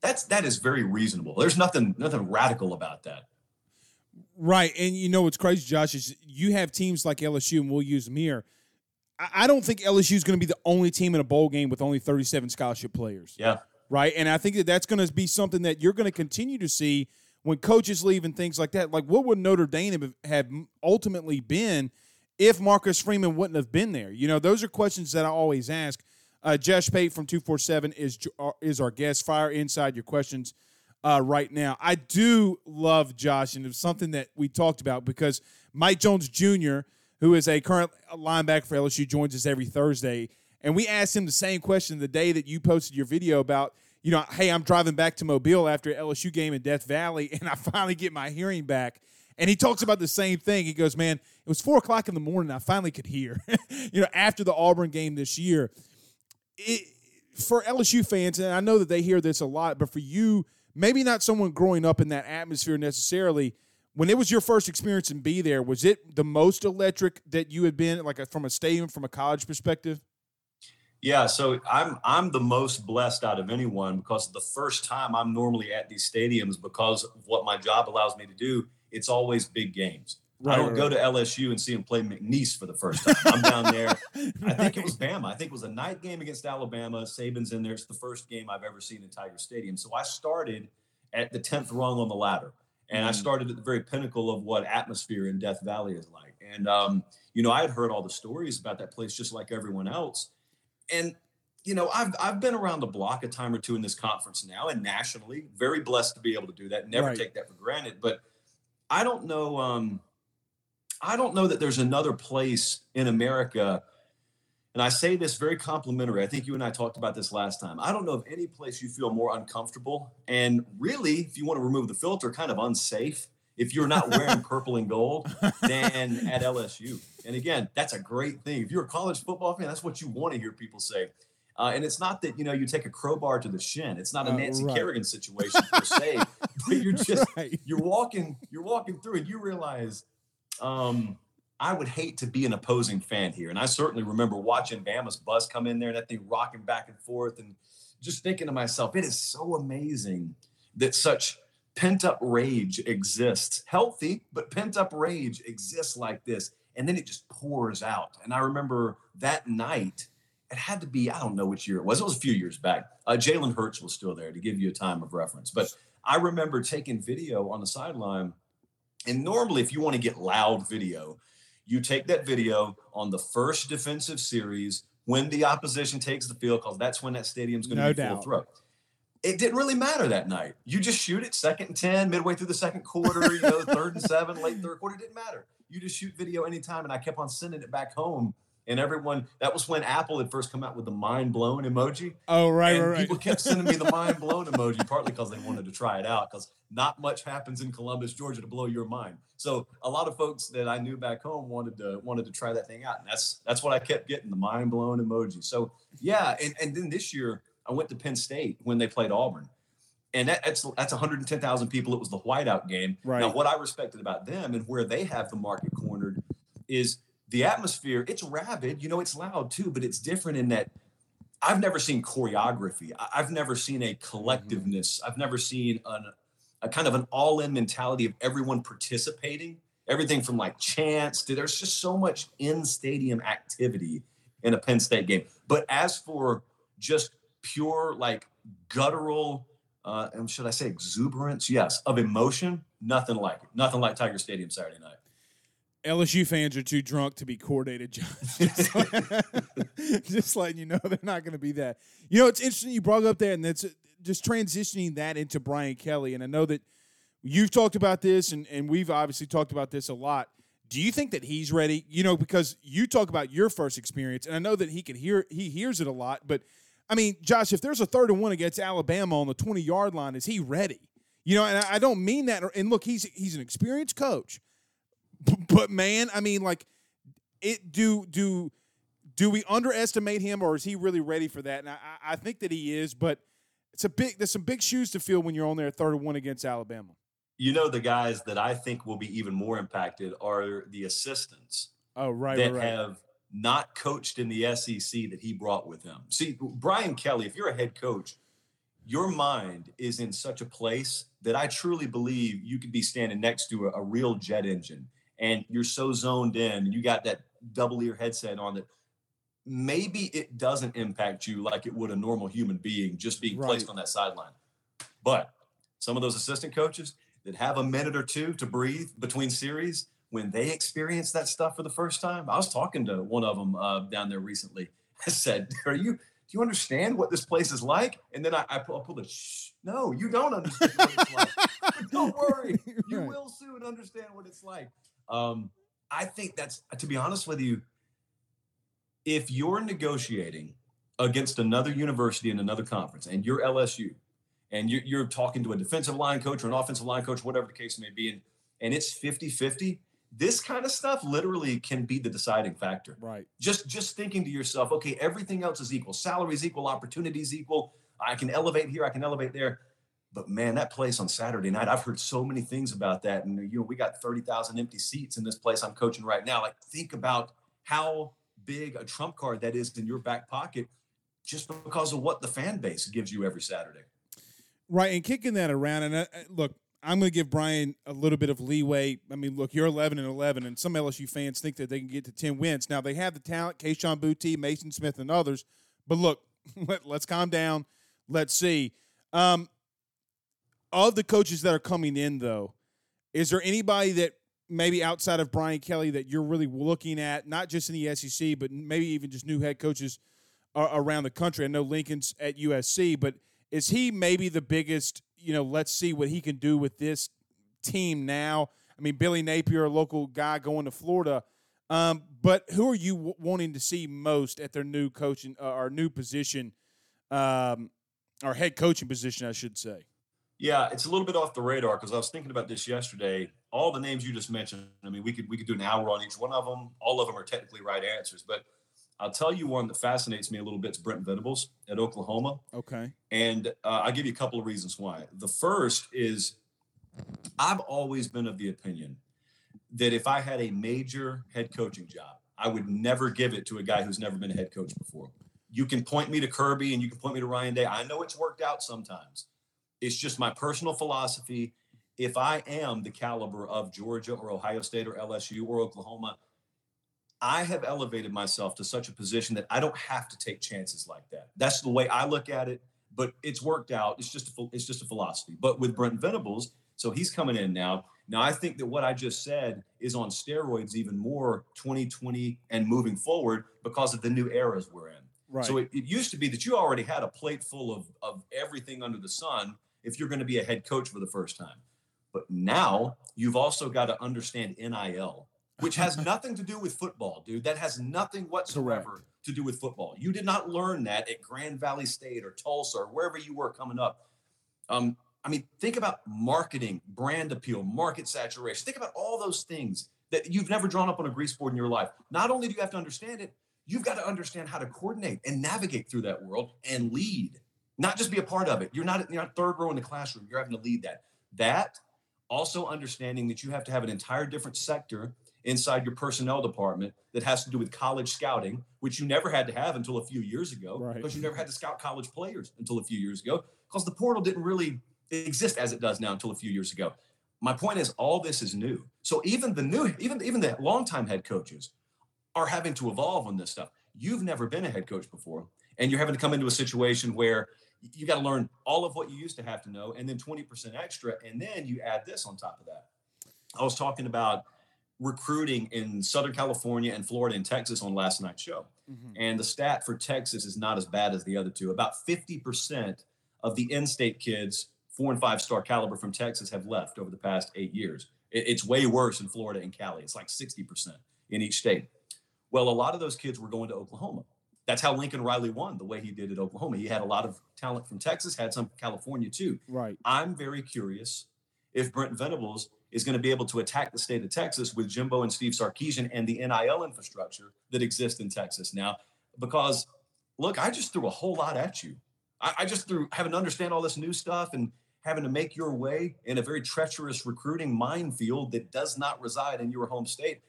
That's that is very reasonable. There's nothing nothing radical about that. Right. And you know what's crazy, Josh, is you have teams like LSU, and we'll use them here. I don't think LSU is going to be the only team in a bowl game with only 37 scholarship players. Yeah. Right. And I think that that's going to be something that you're going to continue to see when coaches leave and things like that. Like, what would Notre Dame have- have ultimately been if Marcus Freeman wouldn't have been there? You know, those are questions that I always ask. Uh, Josh Pate from 247 is, uh, is our guest. Fire inside your questions uh, right now. I do love Josh, and it's something that we talked about because Mike Jones Jr., who is a current linebacker for LSU, joins us every Thursday. And we asked him the same question the day that you posted your video about, you know, hey, I'm driving back to Mobile after LSU game in Death Valley, and I finally get my hearing back. And he talks about the same thing. He goes, man, it was four o'clock in the morning. I finally could hear, you know, after the Auburn game this year it, for LSU fans, and I know that they hear this a lot, but for you, maybe not someone growing up in that atmosphere necessarily. When it was your first experience and be there, was it the most electric that you had been, like a, from a stadium, from a college perspective? Yeah, so I'm I'm the most blessed out of anyone because the first time I'm normally at these stadiums because of what my job allows me to do, it's always big games. Right, I don't right, go to LSU and see them play McNeese for the first time. I'm down there. I think it was Bama. I think it was a night game against Alabama. Saban's in there. It's the first game I've ever seen in Tiger Stadium. So I started at the 10th rung on the ladder. And I Mhm. started at the very pinnacle of what atmosphere in Death Valley is like. And, um, you know, I had heard all the stories about that place just like everyone else. And, you know, I've, I've been around the block a time or two in this conference now and nationally. Very blessed to be able to do that. Never Right. take that for granted. But I don't know. Um, I don't know that there's another place in America, and I say this very complimentary. I think you and I talked about this last time. I don't know of any place you feel more uncomfortable and really, if you want to remove the filter, kind of unsafe if you're not wearing purple and gold than at LSU. And again, that's a great thing. If you're a college football fan, that's what you want to hear people say. Uh, and it's not that you know you take a crowbar to the shin. It's not a Uh, Nancy right. Kerrigan situation per se, but you're just Right. you're walking you're walking through and you realize um I would hate to be an opposing fan here. And I certainly remember watching Bama's bus come in there and that thing rocking back and forth and just thinking to myself, it is so amazing that such pent up rage exists. Healthy, but pent up rage exists like this. And then it just pours out. And I remember that night, it had to be, I don't know which year it was. It was a few years back. Uh, Jalen Hurts was still there to give you a time of reference. But I remember taking video on the sideline. And normally, if you want to get loud video, you take that video on the first defensive series when the opposition takes the field, because that's when that stadium's going to No be full doubt. throw. It didn't really matter that night. You just shoot it second and 10, midway through the second quarter, you know, third and seven, late third quarter. It didn't matter. You just shoot video anytime. And I kept on sending it back home. And everyone, that was when Apple had first come out with the mind blown emoji. Oh, right, and right, right. people kept sending me the mind blown emoji, partly because they wanted to try it out, because not much happens in Columbus, Georgia, to blow your mind. So a lot of folks that I knew back home wanted to wanted to try that thing out, and that's that's what I kept getting the mind blown emoji. So yeah, and, and then this year I went to Penn State when they played Auburn, and that, that's that's 110,000 people. It was the whiteout game. Right. Now, what I respected about them and where they have the market cornered is the atmosphere. It's rabid, you know, it's loud too, but it's different in that I've never seen choreography. I've never seen a collectiveness. I've never seen an, a kind of an all-in mentality of everyone participating. Everything from like chants to there's just so much in-stadium activity in a Penn State game. But as for just pure like guttural, uh, and should I say exuberance? Yes, of emotion. Nothing like it. Nothing like Tiger Stadium Saturday night. LSU fans are too drunk to be coordinated, Josh. Just, letting you know they're not going to be that. You know, it's interesting you brought up that, and that's just transitioning that into Brian Kelly. And I know that you've talked about this, and, and we've obviously talked about this a lot. Do you think that he's ready? You know, because you talk about your first experience, and I know that he can hear he hears it a lot. But I mean, Josh, if there's a third and one against Alabama on the 20 yard line, is he ready? You know, and I, I don't mean that. And look, he's he's an experienced coach but man, I mean, like, it do do do we underestimate him, or is he really ready for that? And I, I think that he is, but it's a big. There's some big shoes to fill when you're on there third and one against Alabama. You know, the guys that I think will be even more impacted are the assistants. Oh, right, that right, have not coached in the SEC that he brought with him. See, Brian Kelly, if you're a head coach, your mind is in such a place that I truly believe you could be standing next to a, a real jet engine and you're so zoned in you got that double ear headset on that maybe it doesn't impact you like it would a normal human being just being right. placed on that sideline. But some of those assistant coaches that have a minute or two to breathe between series, when they experience that stuff for the first time, I was talking to one of them uh, down there recently. I said, "Are you? Do you understand what this place is like?" And then I, I pull, I pull the shh. No, you don't understand what it's like. but don't worry, you right. will soon understand what it's like. Um, I think that's, to be honest with you, if you're negotiating against another university in another conference and you're LSU and you're, you're, talking to a defensive line coach or an offensive line coach, whatever the case may be, and, and it's 50 50, this kind of stuff literally can be the deciding factor. Right. Just just thinking to yourself, okay, everything else is equal. Salaries equal, opportunities equal. I can elevate here, I can elevate there. But man, that place on Saturday night, I've heard so many things about that. And you know, we got 30,000 empty seats in this place I'm coaching right now. Like, think about how big a trump card that is in your back pocket just because of what the fan base gives you every Saturday. Right. And kicking that around. And uh, uh look, I'm going to give Brian a little bit of leeway. I mean, look, you're 11 and 11, and some LSU fans think that they can get to 10 wins. Now, they have the talent, Kayshon Boutte, Maason Smith, and others. But look, let, us calm down. Let's see. Um, of the coaches that are coming in, though, is there anybody that maybe outside of Brian Kelly that you're really looking at, not just in the SEC, but maybe even just new head coaches around the country? I know Lincoln's at USC, but is he maybe the biggest? You know, let's see what he can do with this team now. I mean, Billy Napier, a local guy going to Florida. Um, but who are you w- wanting to see most at their new coaching uh, or new position, um, or head coaching position, I should say? Yeah, it's a little bit off the radar because I was thinking about this yesterday. All the names you just mentioned, I mean, we could we could do an hour on each one of them. All of them are technically right answers, but I'll tell you one that fascinates me a little bit. It's Brent Venables at Oklahoma. Okay. And uh, I'll give you a couple of reasons why. The first is I've always been of the opinion that if I had a major head coaching job, I would never give it to a guy who's never been a head coach before. You can point me to Kirby and you can point me to Ryan Day. I know it's worked out sometimes it's just my personal philosophy. If I am the caliber of Georgia or Ohio State or LSU or Oklahoma, I have elevated myself to such a position that I don't have to take chances like that. That's the way I look at it. But it's worked out. It's just a, it's just a philosophy. But with Brent Venables, so he's coming in now. Now I think that what I just said is on steroids even more 2020 and moving forward because of the new eras we're in. Right. So it, it used to be that you already had a plate full of of everything under the sun if you're going to be a head coach for the first time. But now you've also got to understand NIL, which has nothing to do with football, dude. That has nothing whatsoever Correct. to do with football. You did not learn that at Grand Valley State or Tulsa or wherever you were coming up. Um, I mean, think about marketing, brand appeal, market saturation. Think about all those things that you've never drawn up on a grease board in your life. Not only do you have to understand it, you've got to understand how to coordinate and navigate through that world and lead not just be a part of it. You're not you're not third row in the classroom. You're having to lead that. That also understanding that you have to have an entire different sector inside your personnel department that has to do with college scouting, which you never had to have until a few years ago, right. because you never had to scout college players until a few years ago, because the portal didn't really exist as it does now until a few years ago. My point is, all this is new. So even the new, even even the longtime head coaches are having to evolve on this stuff. You've never been a head coach before. and you're having to come into a situation where you got to learn all of what you used to have to know and then 20% extra and then you add this on top of that. I was talking about recruiting in southern california and florida and texas on last night's show. Mm-hmm. and the stat for texas is not as bad as the other two. About 50% of the in-state kids four and five star caliber from texas have left over the past eight years. It's way worse in florida and cali. It's like 60% in each state. Well a lot of those kids were going to oklahoma that's how Lincoln Riley won the way he did at Oklahoma. He had a lot of talent from Texas, had some from California too. Right. I'm very curious if Brent Venables is going to be able to attack the state of Texas with Jimbo and Steve Sarkisian and the NIL infrastructure that exists in Texas now. Because look, I just threw a whole lot at you. I, I just threw having to understand all this new stuff and having to make your way in a very treacherous recruiting minefield that does not reside in your home state.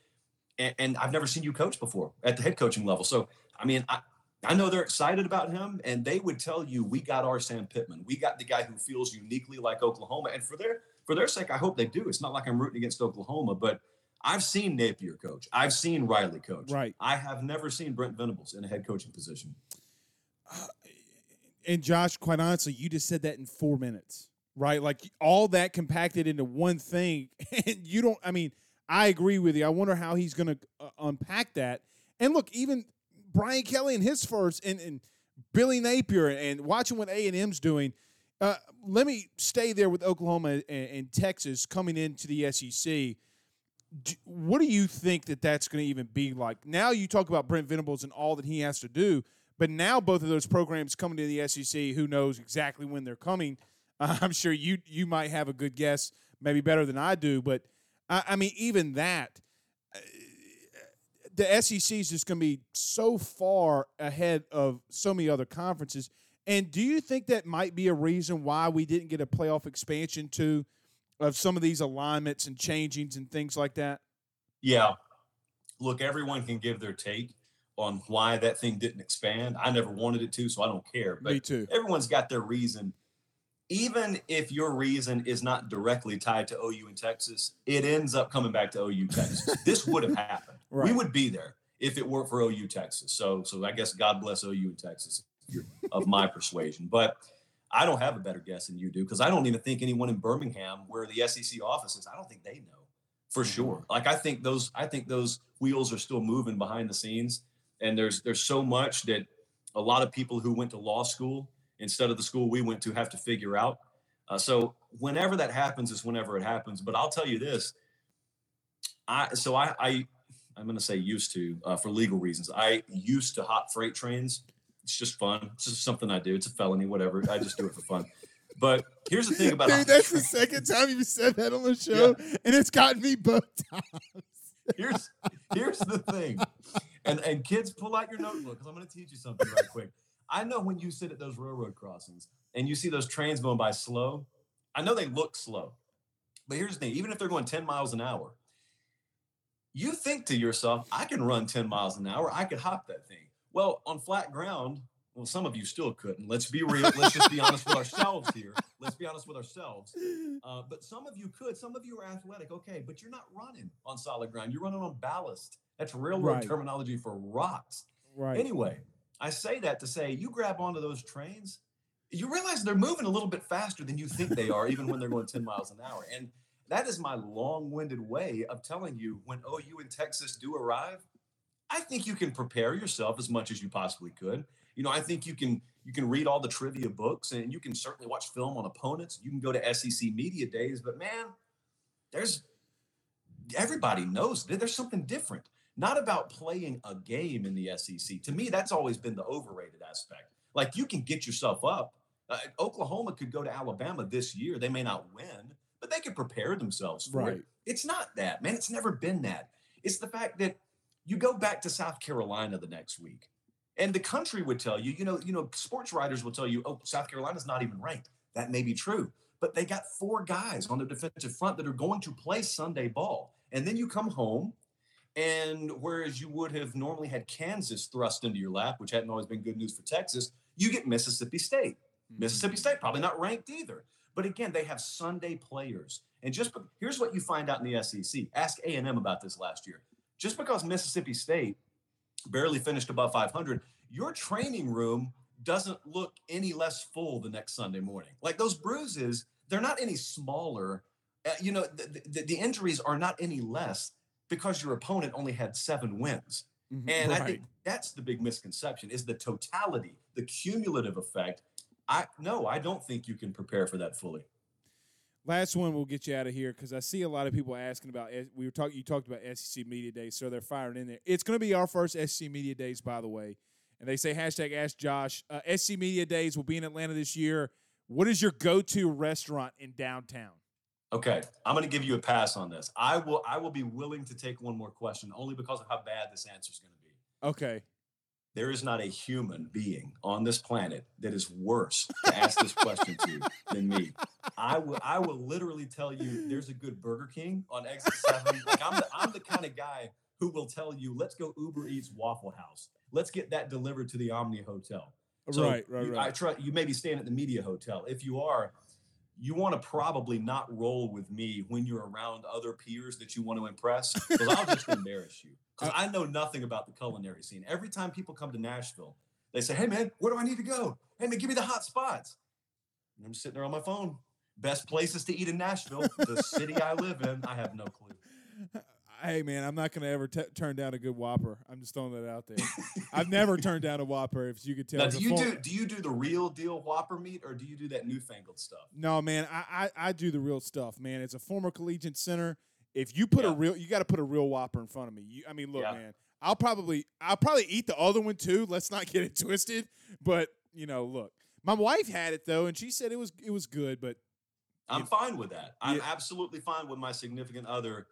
And, and I've never seen you coach before at the head coaching level. So, I mean, I, I know they're excited about him, and they would tell you, "We got our Sam Pittman. We got the guy who feels uniquely like Oklahoma." And for their for their sake, I hope they do. It's not like I'm rooting against Oklahoma, but I've seen Napier coach. I've seen Riley coach. Right. I have never seen Brent Venables in a head coaching position. Uh, and Josh, quite honestly, you just said that in four minutes, right? Like all that compacted into one thing, and you don't. I mean, I agree with you. I wonder how he's going to uh, unpack that. And look, even Brian Kelly and his first, and, and Billy Napier, and watching what A and M's doing. Uh, let me stay there with Oklahoma and, and Texas coming into the SEC. What do you think that that's going to even be like? Now you talk about Brent Venables and all that he has to do, but now both of those programs coming to the SEC, who knows exactly when they're coming? I'm sure you you might have a good guess, maybe better than I do, but I, I mean even that the SEC is just going to be so far ahead of so many other conferences. And do you think that might be a reason why we didn't get a playoff expansion to of some of these alignments and changings and things like that? Yeah. Look, everyone can give their take on why that thing didn't expand. I never wanted it to, so I don't care. But Me too. Everyone's got their reason even if your reason is not directly tied to OU in Texas, it ends up coming back to OU Texas. this would have happened. Right. We would be there if it weren't for OU Texas. So, so I guess God bless OU and Texas. of my persuasion, but I don't have a better guess than you do because I don't even think anyone in Birmingham, where the SEC office is, I don't think they know for mm-hmm. sure. Like I think those, I think those wheels are still moving behind the scenes, and there's there's so much that a lot of people who went to law school instead of the school we went to have to figure out. Uh, so whenever that happens is whenever it happens. But I'll tell you this. I so I, I I'm going to say used to uh, for legal reasons. I used to hot freight trains. It's just fun. It's just something I do. It's a felony, whatever. I just do it for fun. But here's the thing about dude. That's the second time you said that on the show, yeah. and it's gotten me both times. here's here's the thing, and and kids, pull out your notebook because I'm going to teach you something right quick. I know when you sit at those railroad crossings and you see those trains going by slow, I know they look slow. But here's the thing even if they're going 10 miles an hour, you think to yourself, I can run 10 miles an hour. I could hop that thing. Well, on flat ground, well, some of you still couldn't. Let's be real. Let's just be honest with ourselves here. Let's be honest with ourselves. Uh, but some of you could. Some of you are athletic. Okay, but you're not running on solid ground. You're running on ballast. That's railroad right. terminology for rocks. Right. Anyway, I say that to say you grab onto those trains, you realize they're moving a little bit faster than you think they are, even when they're going 10 miles an hour. And that is my long winded way of telling you when OU and Texas do arrive, I think you can prepare yourself as much as you possibly could. You know, I think you can you can read all the trivia books and you can certainly watch film on opponents. You can go to SEC media days, but man, there's everybody knows that there's something different not about playing a game in the SEC. To me, that's always been the overrated aspect. Like you can get yourself up. Uh, Oklahoma could go to Alabama this year. They may not win, but they could prepare themselves for right. it. It's not that, man. It's never been that. It's the fact that you go back to South Carolina the next week, and the country would tell you, you know, you know, sports writers will tell you, oh, South Carolina's not even ranked. That may be true, but they got four guys on the defensive front that are going to play Sunday ball, and then you come home and whereas you would have normally had Kansas thrust into your lap, which hadn't always been good news for Texas, you get Mississippi State. Mm-hmm. Mississippi State probably not ranked either. But again, they have Sunday players. And just here's what you find out in the SEC. Ask A&M about this last year. Just because Mississippi State barely finished above 500, your training room doesn't look any less full the next Sunday morning. Like those bruises, they're not any smaller. Uh, you know, the, the, the, injuries are not any less because your opponent only had seven wins. Mm-hmm. And right. I think that's the big misconception is the totality, the cumulative effect. I no, I don't think you can prepare for that fully. Last one, we'll get you out of here because I see a lot of people asking about. We were talking. You talked about SEC Media Days, so they're firing in there. It's going to be our first SEC Media Days, by the way. And they say hashtag Ask Josh. Uh, SEC Media Days will be in Atlanta this year. What is your go-to restaurant in downtown? Okay, I'm going to give you a pass on this. I will. I will be willing to take one more question, only because of how bad this answer is going to be. Okay there is not a human being on this planet that is worse to ask this question to than me. I will I will literally tell you there's a good Burger King on exit seven. Like I'm the I'm the kind of guy who will tell you, let's go Uber Eats Waffle House. Let's get that delivered to the Omni Hotel. So right, right, you, right. I try you may be staying at the media hotel. If you are, you want to probably not roll with me when you're around other peers that you want to impress because I'll just embarrass you. Because I know nothing about the culinary scene. Every time people come to Nashville, they say, Hey man, where do I need to go? Hey man, give me the hot spots. And I'm sitting there on my phone. Best places to eat in Nashville, the city I live in. I have no clue. Hey man, I'm not going to ever t- turn down a good Whopper. I'm just throwing that out there. I've never turned down a Whopper, if you could tell. Now, do you do do you do the real deal Whopper meat, or do you do that newfangled stuff? No, man, I I, I do the real stuff, man. It's a former collegiate center. If you put yeah. a real, you got to put a real Whopper in front of me. You, I mean, look, yeah. man, I'll probably I'll probably eat the other one too. Let's not get it twisted. But you know, look, my wife had it though, and she said it was it was good. But I'm fine with that. I'm yeah. absolutely fine with my significant other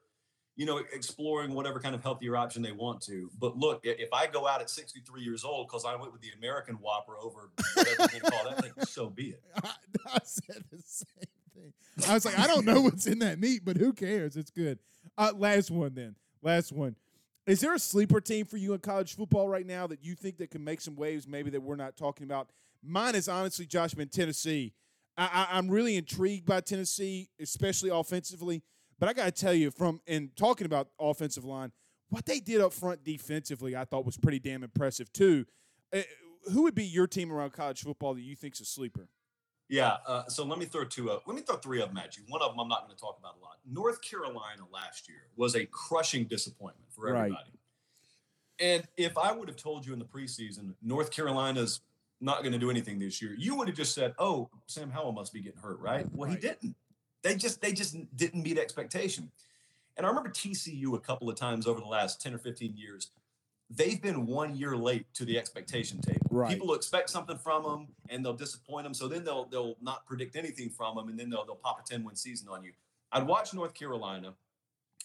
you know, exploring whatever kind of healthier option they want to. But look, if I go out at 63 years old because I went with the American Whopper over whatever you call that thing, so be it. I, I, said the same thing. I was like, I don't know what's in that meat, but who cares? It's good. Uh, last one then. Last one. Is there a sleeper team for you in college football right now that you think that can make some waves, maybe that we're not talking about? Mine is honestly, Josh, been Tennessee. I, I, I'm really intrigued by Tennessee, especially offensively. But I got to tell you, from in talking about offensive line, what they did up front defensively, I thought was pretty damn impressive too. Uh, who would be your team around college football that you think's a sleeper? Yeah, uh, so let me throw two up. Let me throw three of them at you. One of them I'm not going to talk about a lot. North Carolina last year was a crushing disappointment for everybody. Right. And if I would have told you in the preseason North Carolina's not going to do anything this year, you would have just said, "Oh, Sam Howell must be getting hurt, right?" Well, right. he didn't. They just they just didn't meet expectation. And I remember TCU a couple of times over the last 10 or 15 years. They've been one year late to the expectation table. Right. People expect something from them and they'll disappoint them. So then they'll they'll not predict anything from them and then they'll they'll pop a 10 win season on you. I'd watch North Carolina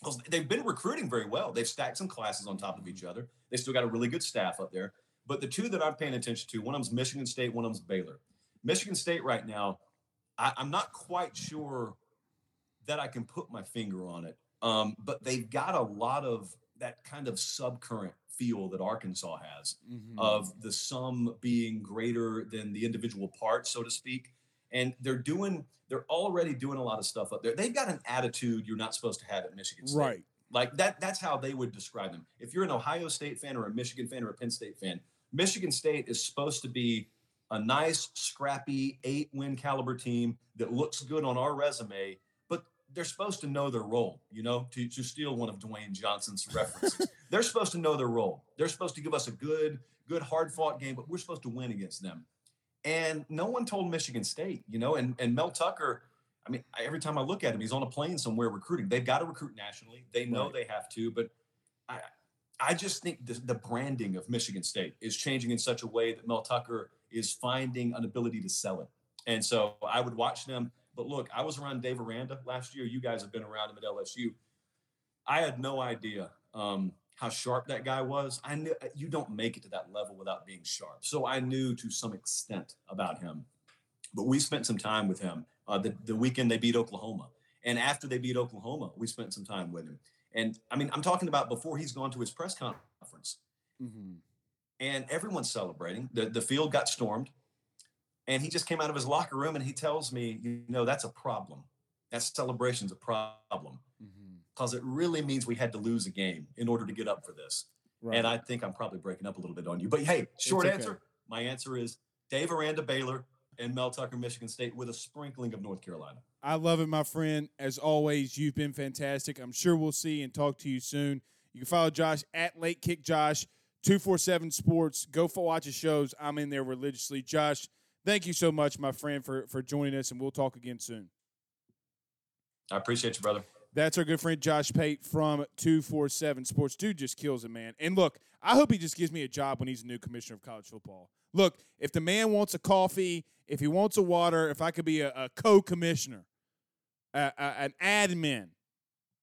because they've been recruiting very well. They've stacked some classes on top of each other. They still got a really good staff up there. But the two that I'm paying attention to, one of them's Michigan State, one of them's Baylor. Michigan State right now, I, am not quite sure that I can put my finger on it. Um, but they've got a lot of that kind of subcurrent feel that Arkansas has mm-hmm. of the sum being greater than the individual parts, so to speak. And they're doing, they're already doing a lot of stuff up there. They've got an attitude you're not supposed to have at Michigan State. Right. Like that, that's how they would describe them. If you're an Ohio State fan or a Michigan fan or a Penn State fan, Michigan State is supposed to be a nice, scrappy, eight win caliber team that looks good on our resume they're supposed to know their role, you know, to, to steal one of Dwayne Johnson's references. they're supposed to know their role. They're supposed to give us a good, good, hard fought game, but we're supposed to win against them. And no one told Michigan State, you know, and, and Mel Tucker, I mean, every time I look at him, he's on a plane somewhere recruiting. They've got to recruit nationally. They know right. they have to, but I, I just think the, the branding of Michigan State is changing in such a way that Mel Tucker is finding an ability to sell it. And so I would watch them but look, I was around Dave Aranda last year. You guys have been around him at LSU. I had no idea um, how sharp that guy was. I knew you don't make it to that level without being sharp. So I knew to some extent about him. But we spent some time with him uh, the, the weekend they beat Oklahoma. And after they beat Oklahoma, we spent some time with him. And I mean, I'm talking about before he's gone to his press conference. Mm-hmm. And everyone's celebrating. The, the field got stormed. And he just came out of his locker room and he tells me, you know, that's a problem. That celebration's a problem because mm-hmm. it really means we had to lose a game in order to get up for this. Right. And I think I'm probably breaking up a little bit on you. But hey, short okay. answer my answer is Dave Aranda, Baylor, and Mel Tucker, Michigan State, with a sprinkling of North Carolina. I love it, my friend. As always, you've been fantastic. I'm sure we'll see and talk to you soon. You can follow Josh at Late Kick Josh, 247 Sports. Go for watch his shows. I'm in there religiously. Josh, thank you so much, my friend, for, for joining us, and we'll talk again soon. I appreciate you, brother. That's our good friend Josh Pate from 247 Sports. Dude just kills it, man. And look, I hope he just gives me a job when he's a new commissioner of college football. Look, if the man wants a coffee, if he wants a water, if I could be a, a co commissioner, an admin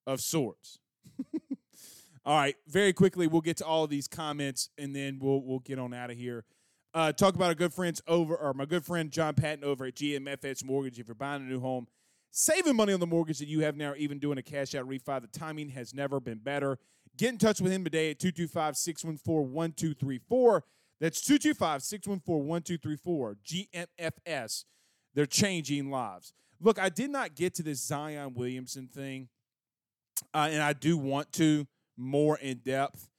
of sorts. all right, very quickly, we'll get to all of these comments and then we'll, we'll get on out of here. Uh, talk about our good friends over, or my good friend John Patton over at GMFS Mortgage. If you're buying a new home, saving money on the mortgage that you have now, even doing a cash out refi. The timing has never been better. Get in touch with him today at 225 614 1234. That's 225 614 1234. GMFS. They're changing lives. Look, I did not get to this Zion Williamson thing, uh, and I do want to more in depth.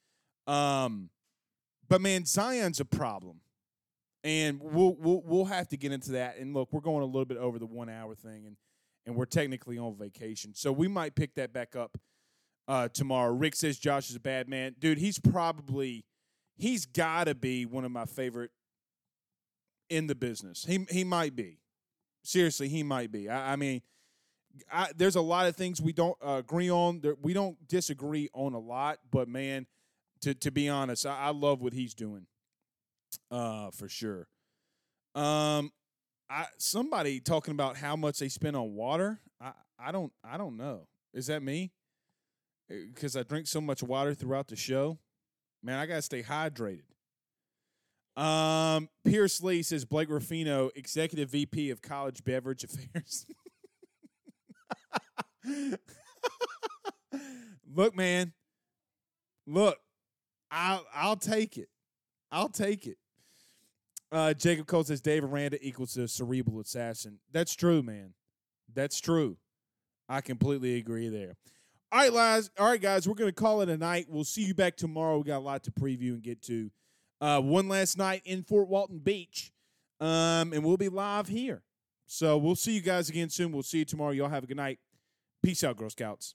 Um, but man, Zion's a problem, and we'll we'll we'll have to get into that. And look, we're going a little bit over the one hour thing, and and we're technically on vacation. So we might pick that back up uh, tomorrow. Rick says Josh is a bad man. Dude, he's probably he's got to be one of my favorite in the business. He he might be. Seriously, he might be. I, I mean, I, there's a lot of things we don't uh, agree on. There, we don't disagree on a lot, but man, to to be honest, I, I love what he's doing. Uh, for sure. Um, I somebody talking about how much they spend on water. I I don't I don't know. Is that me? Because uh, I drink so much water throughout the show. Man, I gotta stay hydrated. Um, Pierce Lee says Blake Ruffino, executive VP of College Beverage Affairs. look, man. Look, I'll I'll take it. I'll take it. Uh, Jacob Cole says Dave Aranda equals a cerebral assassin. That's true, man. That's true. I completely agree there. All right, guys. All right, guys. We're gonna call it a night. We'll see you back tomorrow. We got a lot to preview and get to. Uh, one last night in Fort Walton Beach, um, and we'll be live here. So we'll see you guys again soon. We'll see you tomorrow. Y'all have a good night. Peace out, Girl Scouts.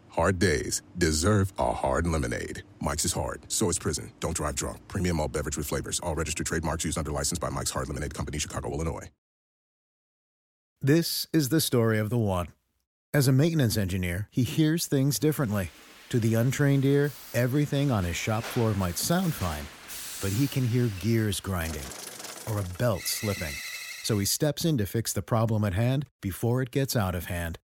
Hard days deserve a hard lemonade. Mike's is hard, so is prison. Don't drive drunk. Premium all beverage with flavors. All registered trademarks used under license by Mike's Hard Lemonade Company, Chicago, Illinois. This is the story of the one. As a maintenance engineer, he hears things differently. To the untrained ear, everything on his shop floor might sound fine, but he can hear gears grinding or a belt slipping. So he steps in to fix the problem at hand before it gets out of hand.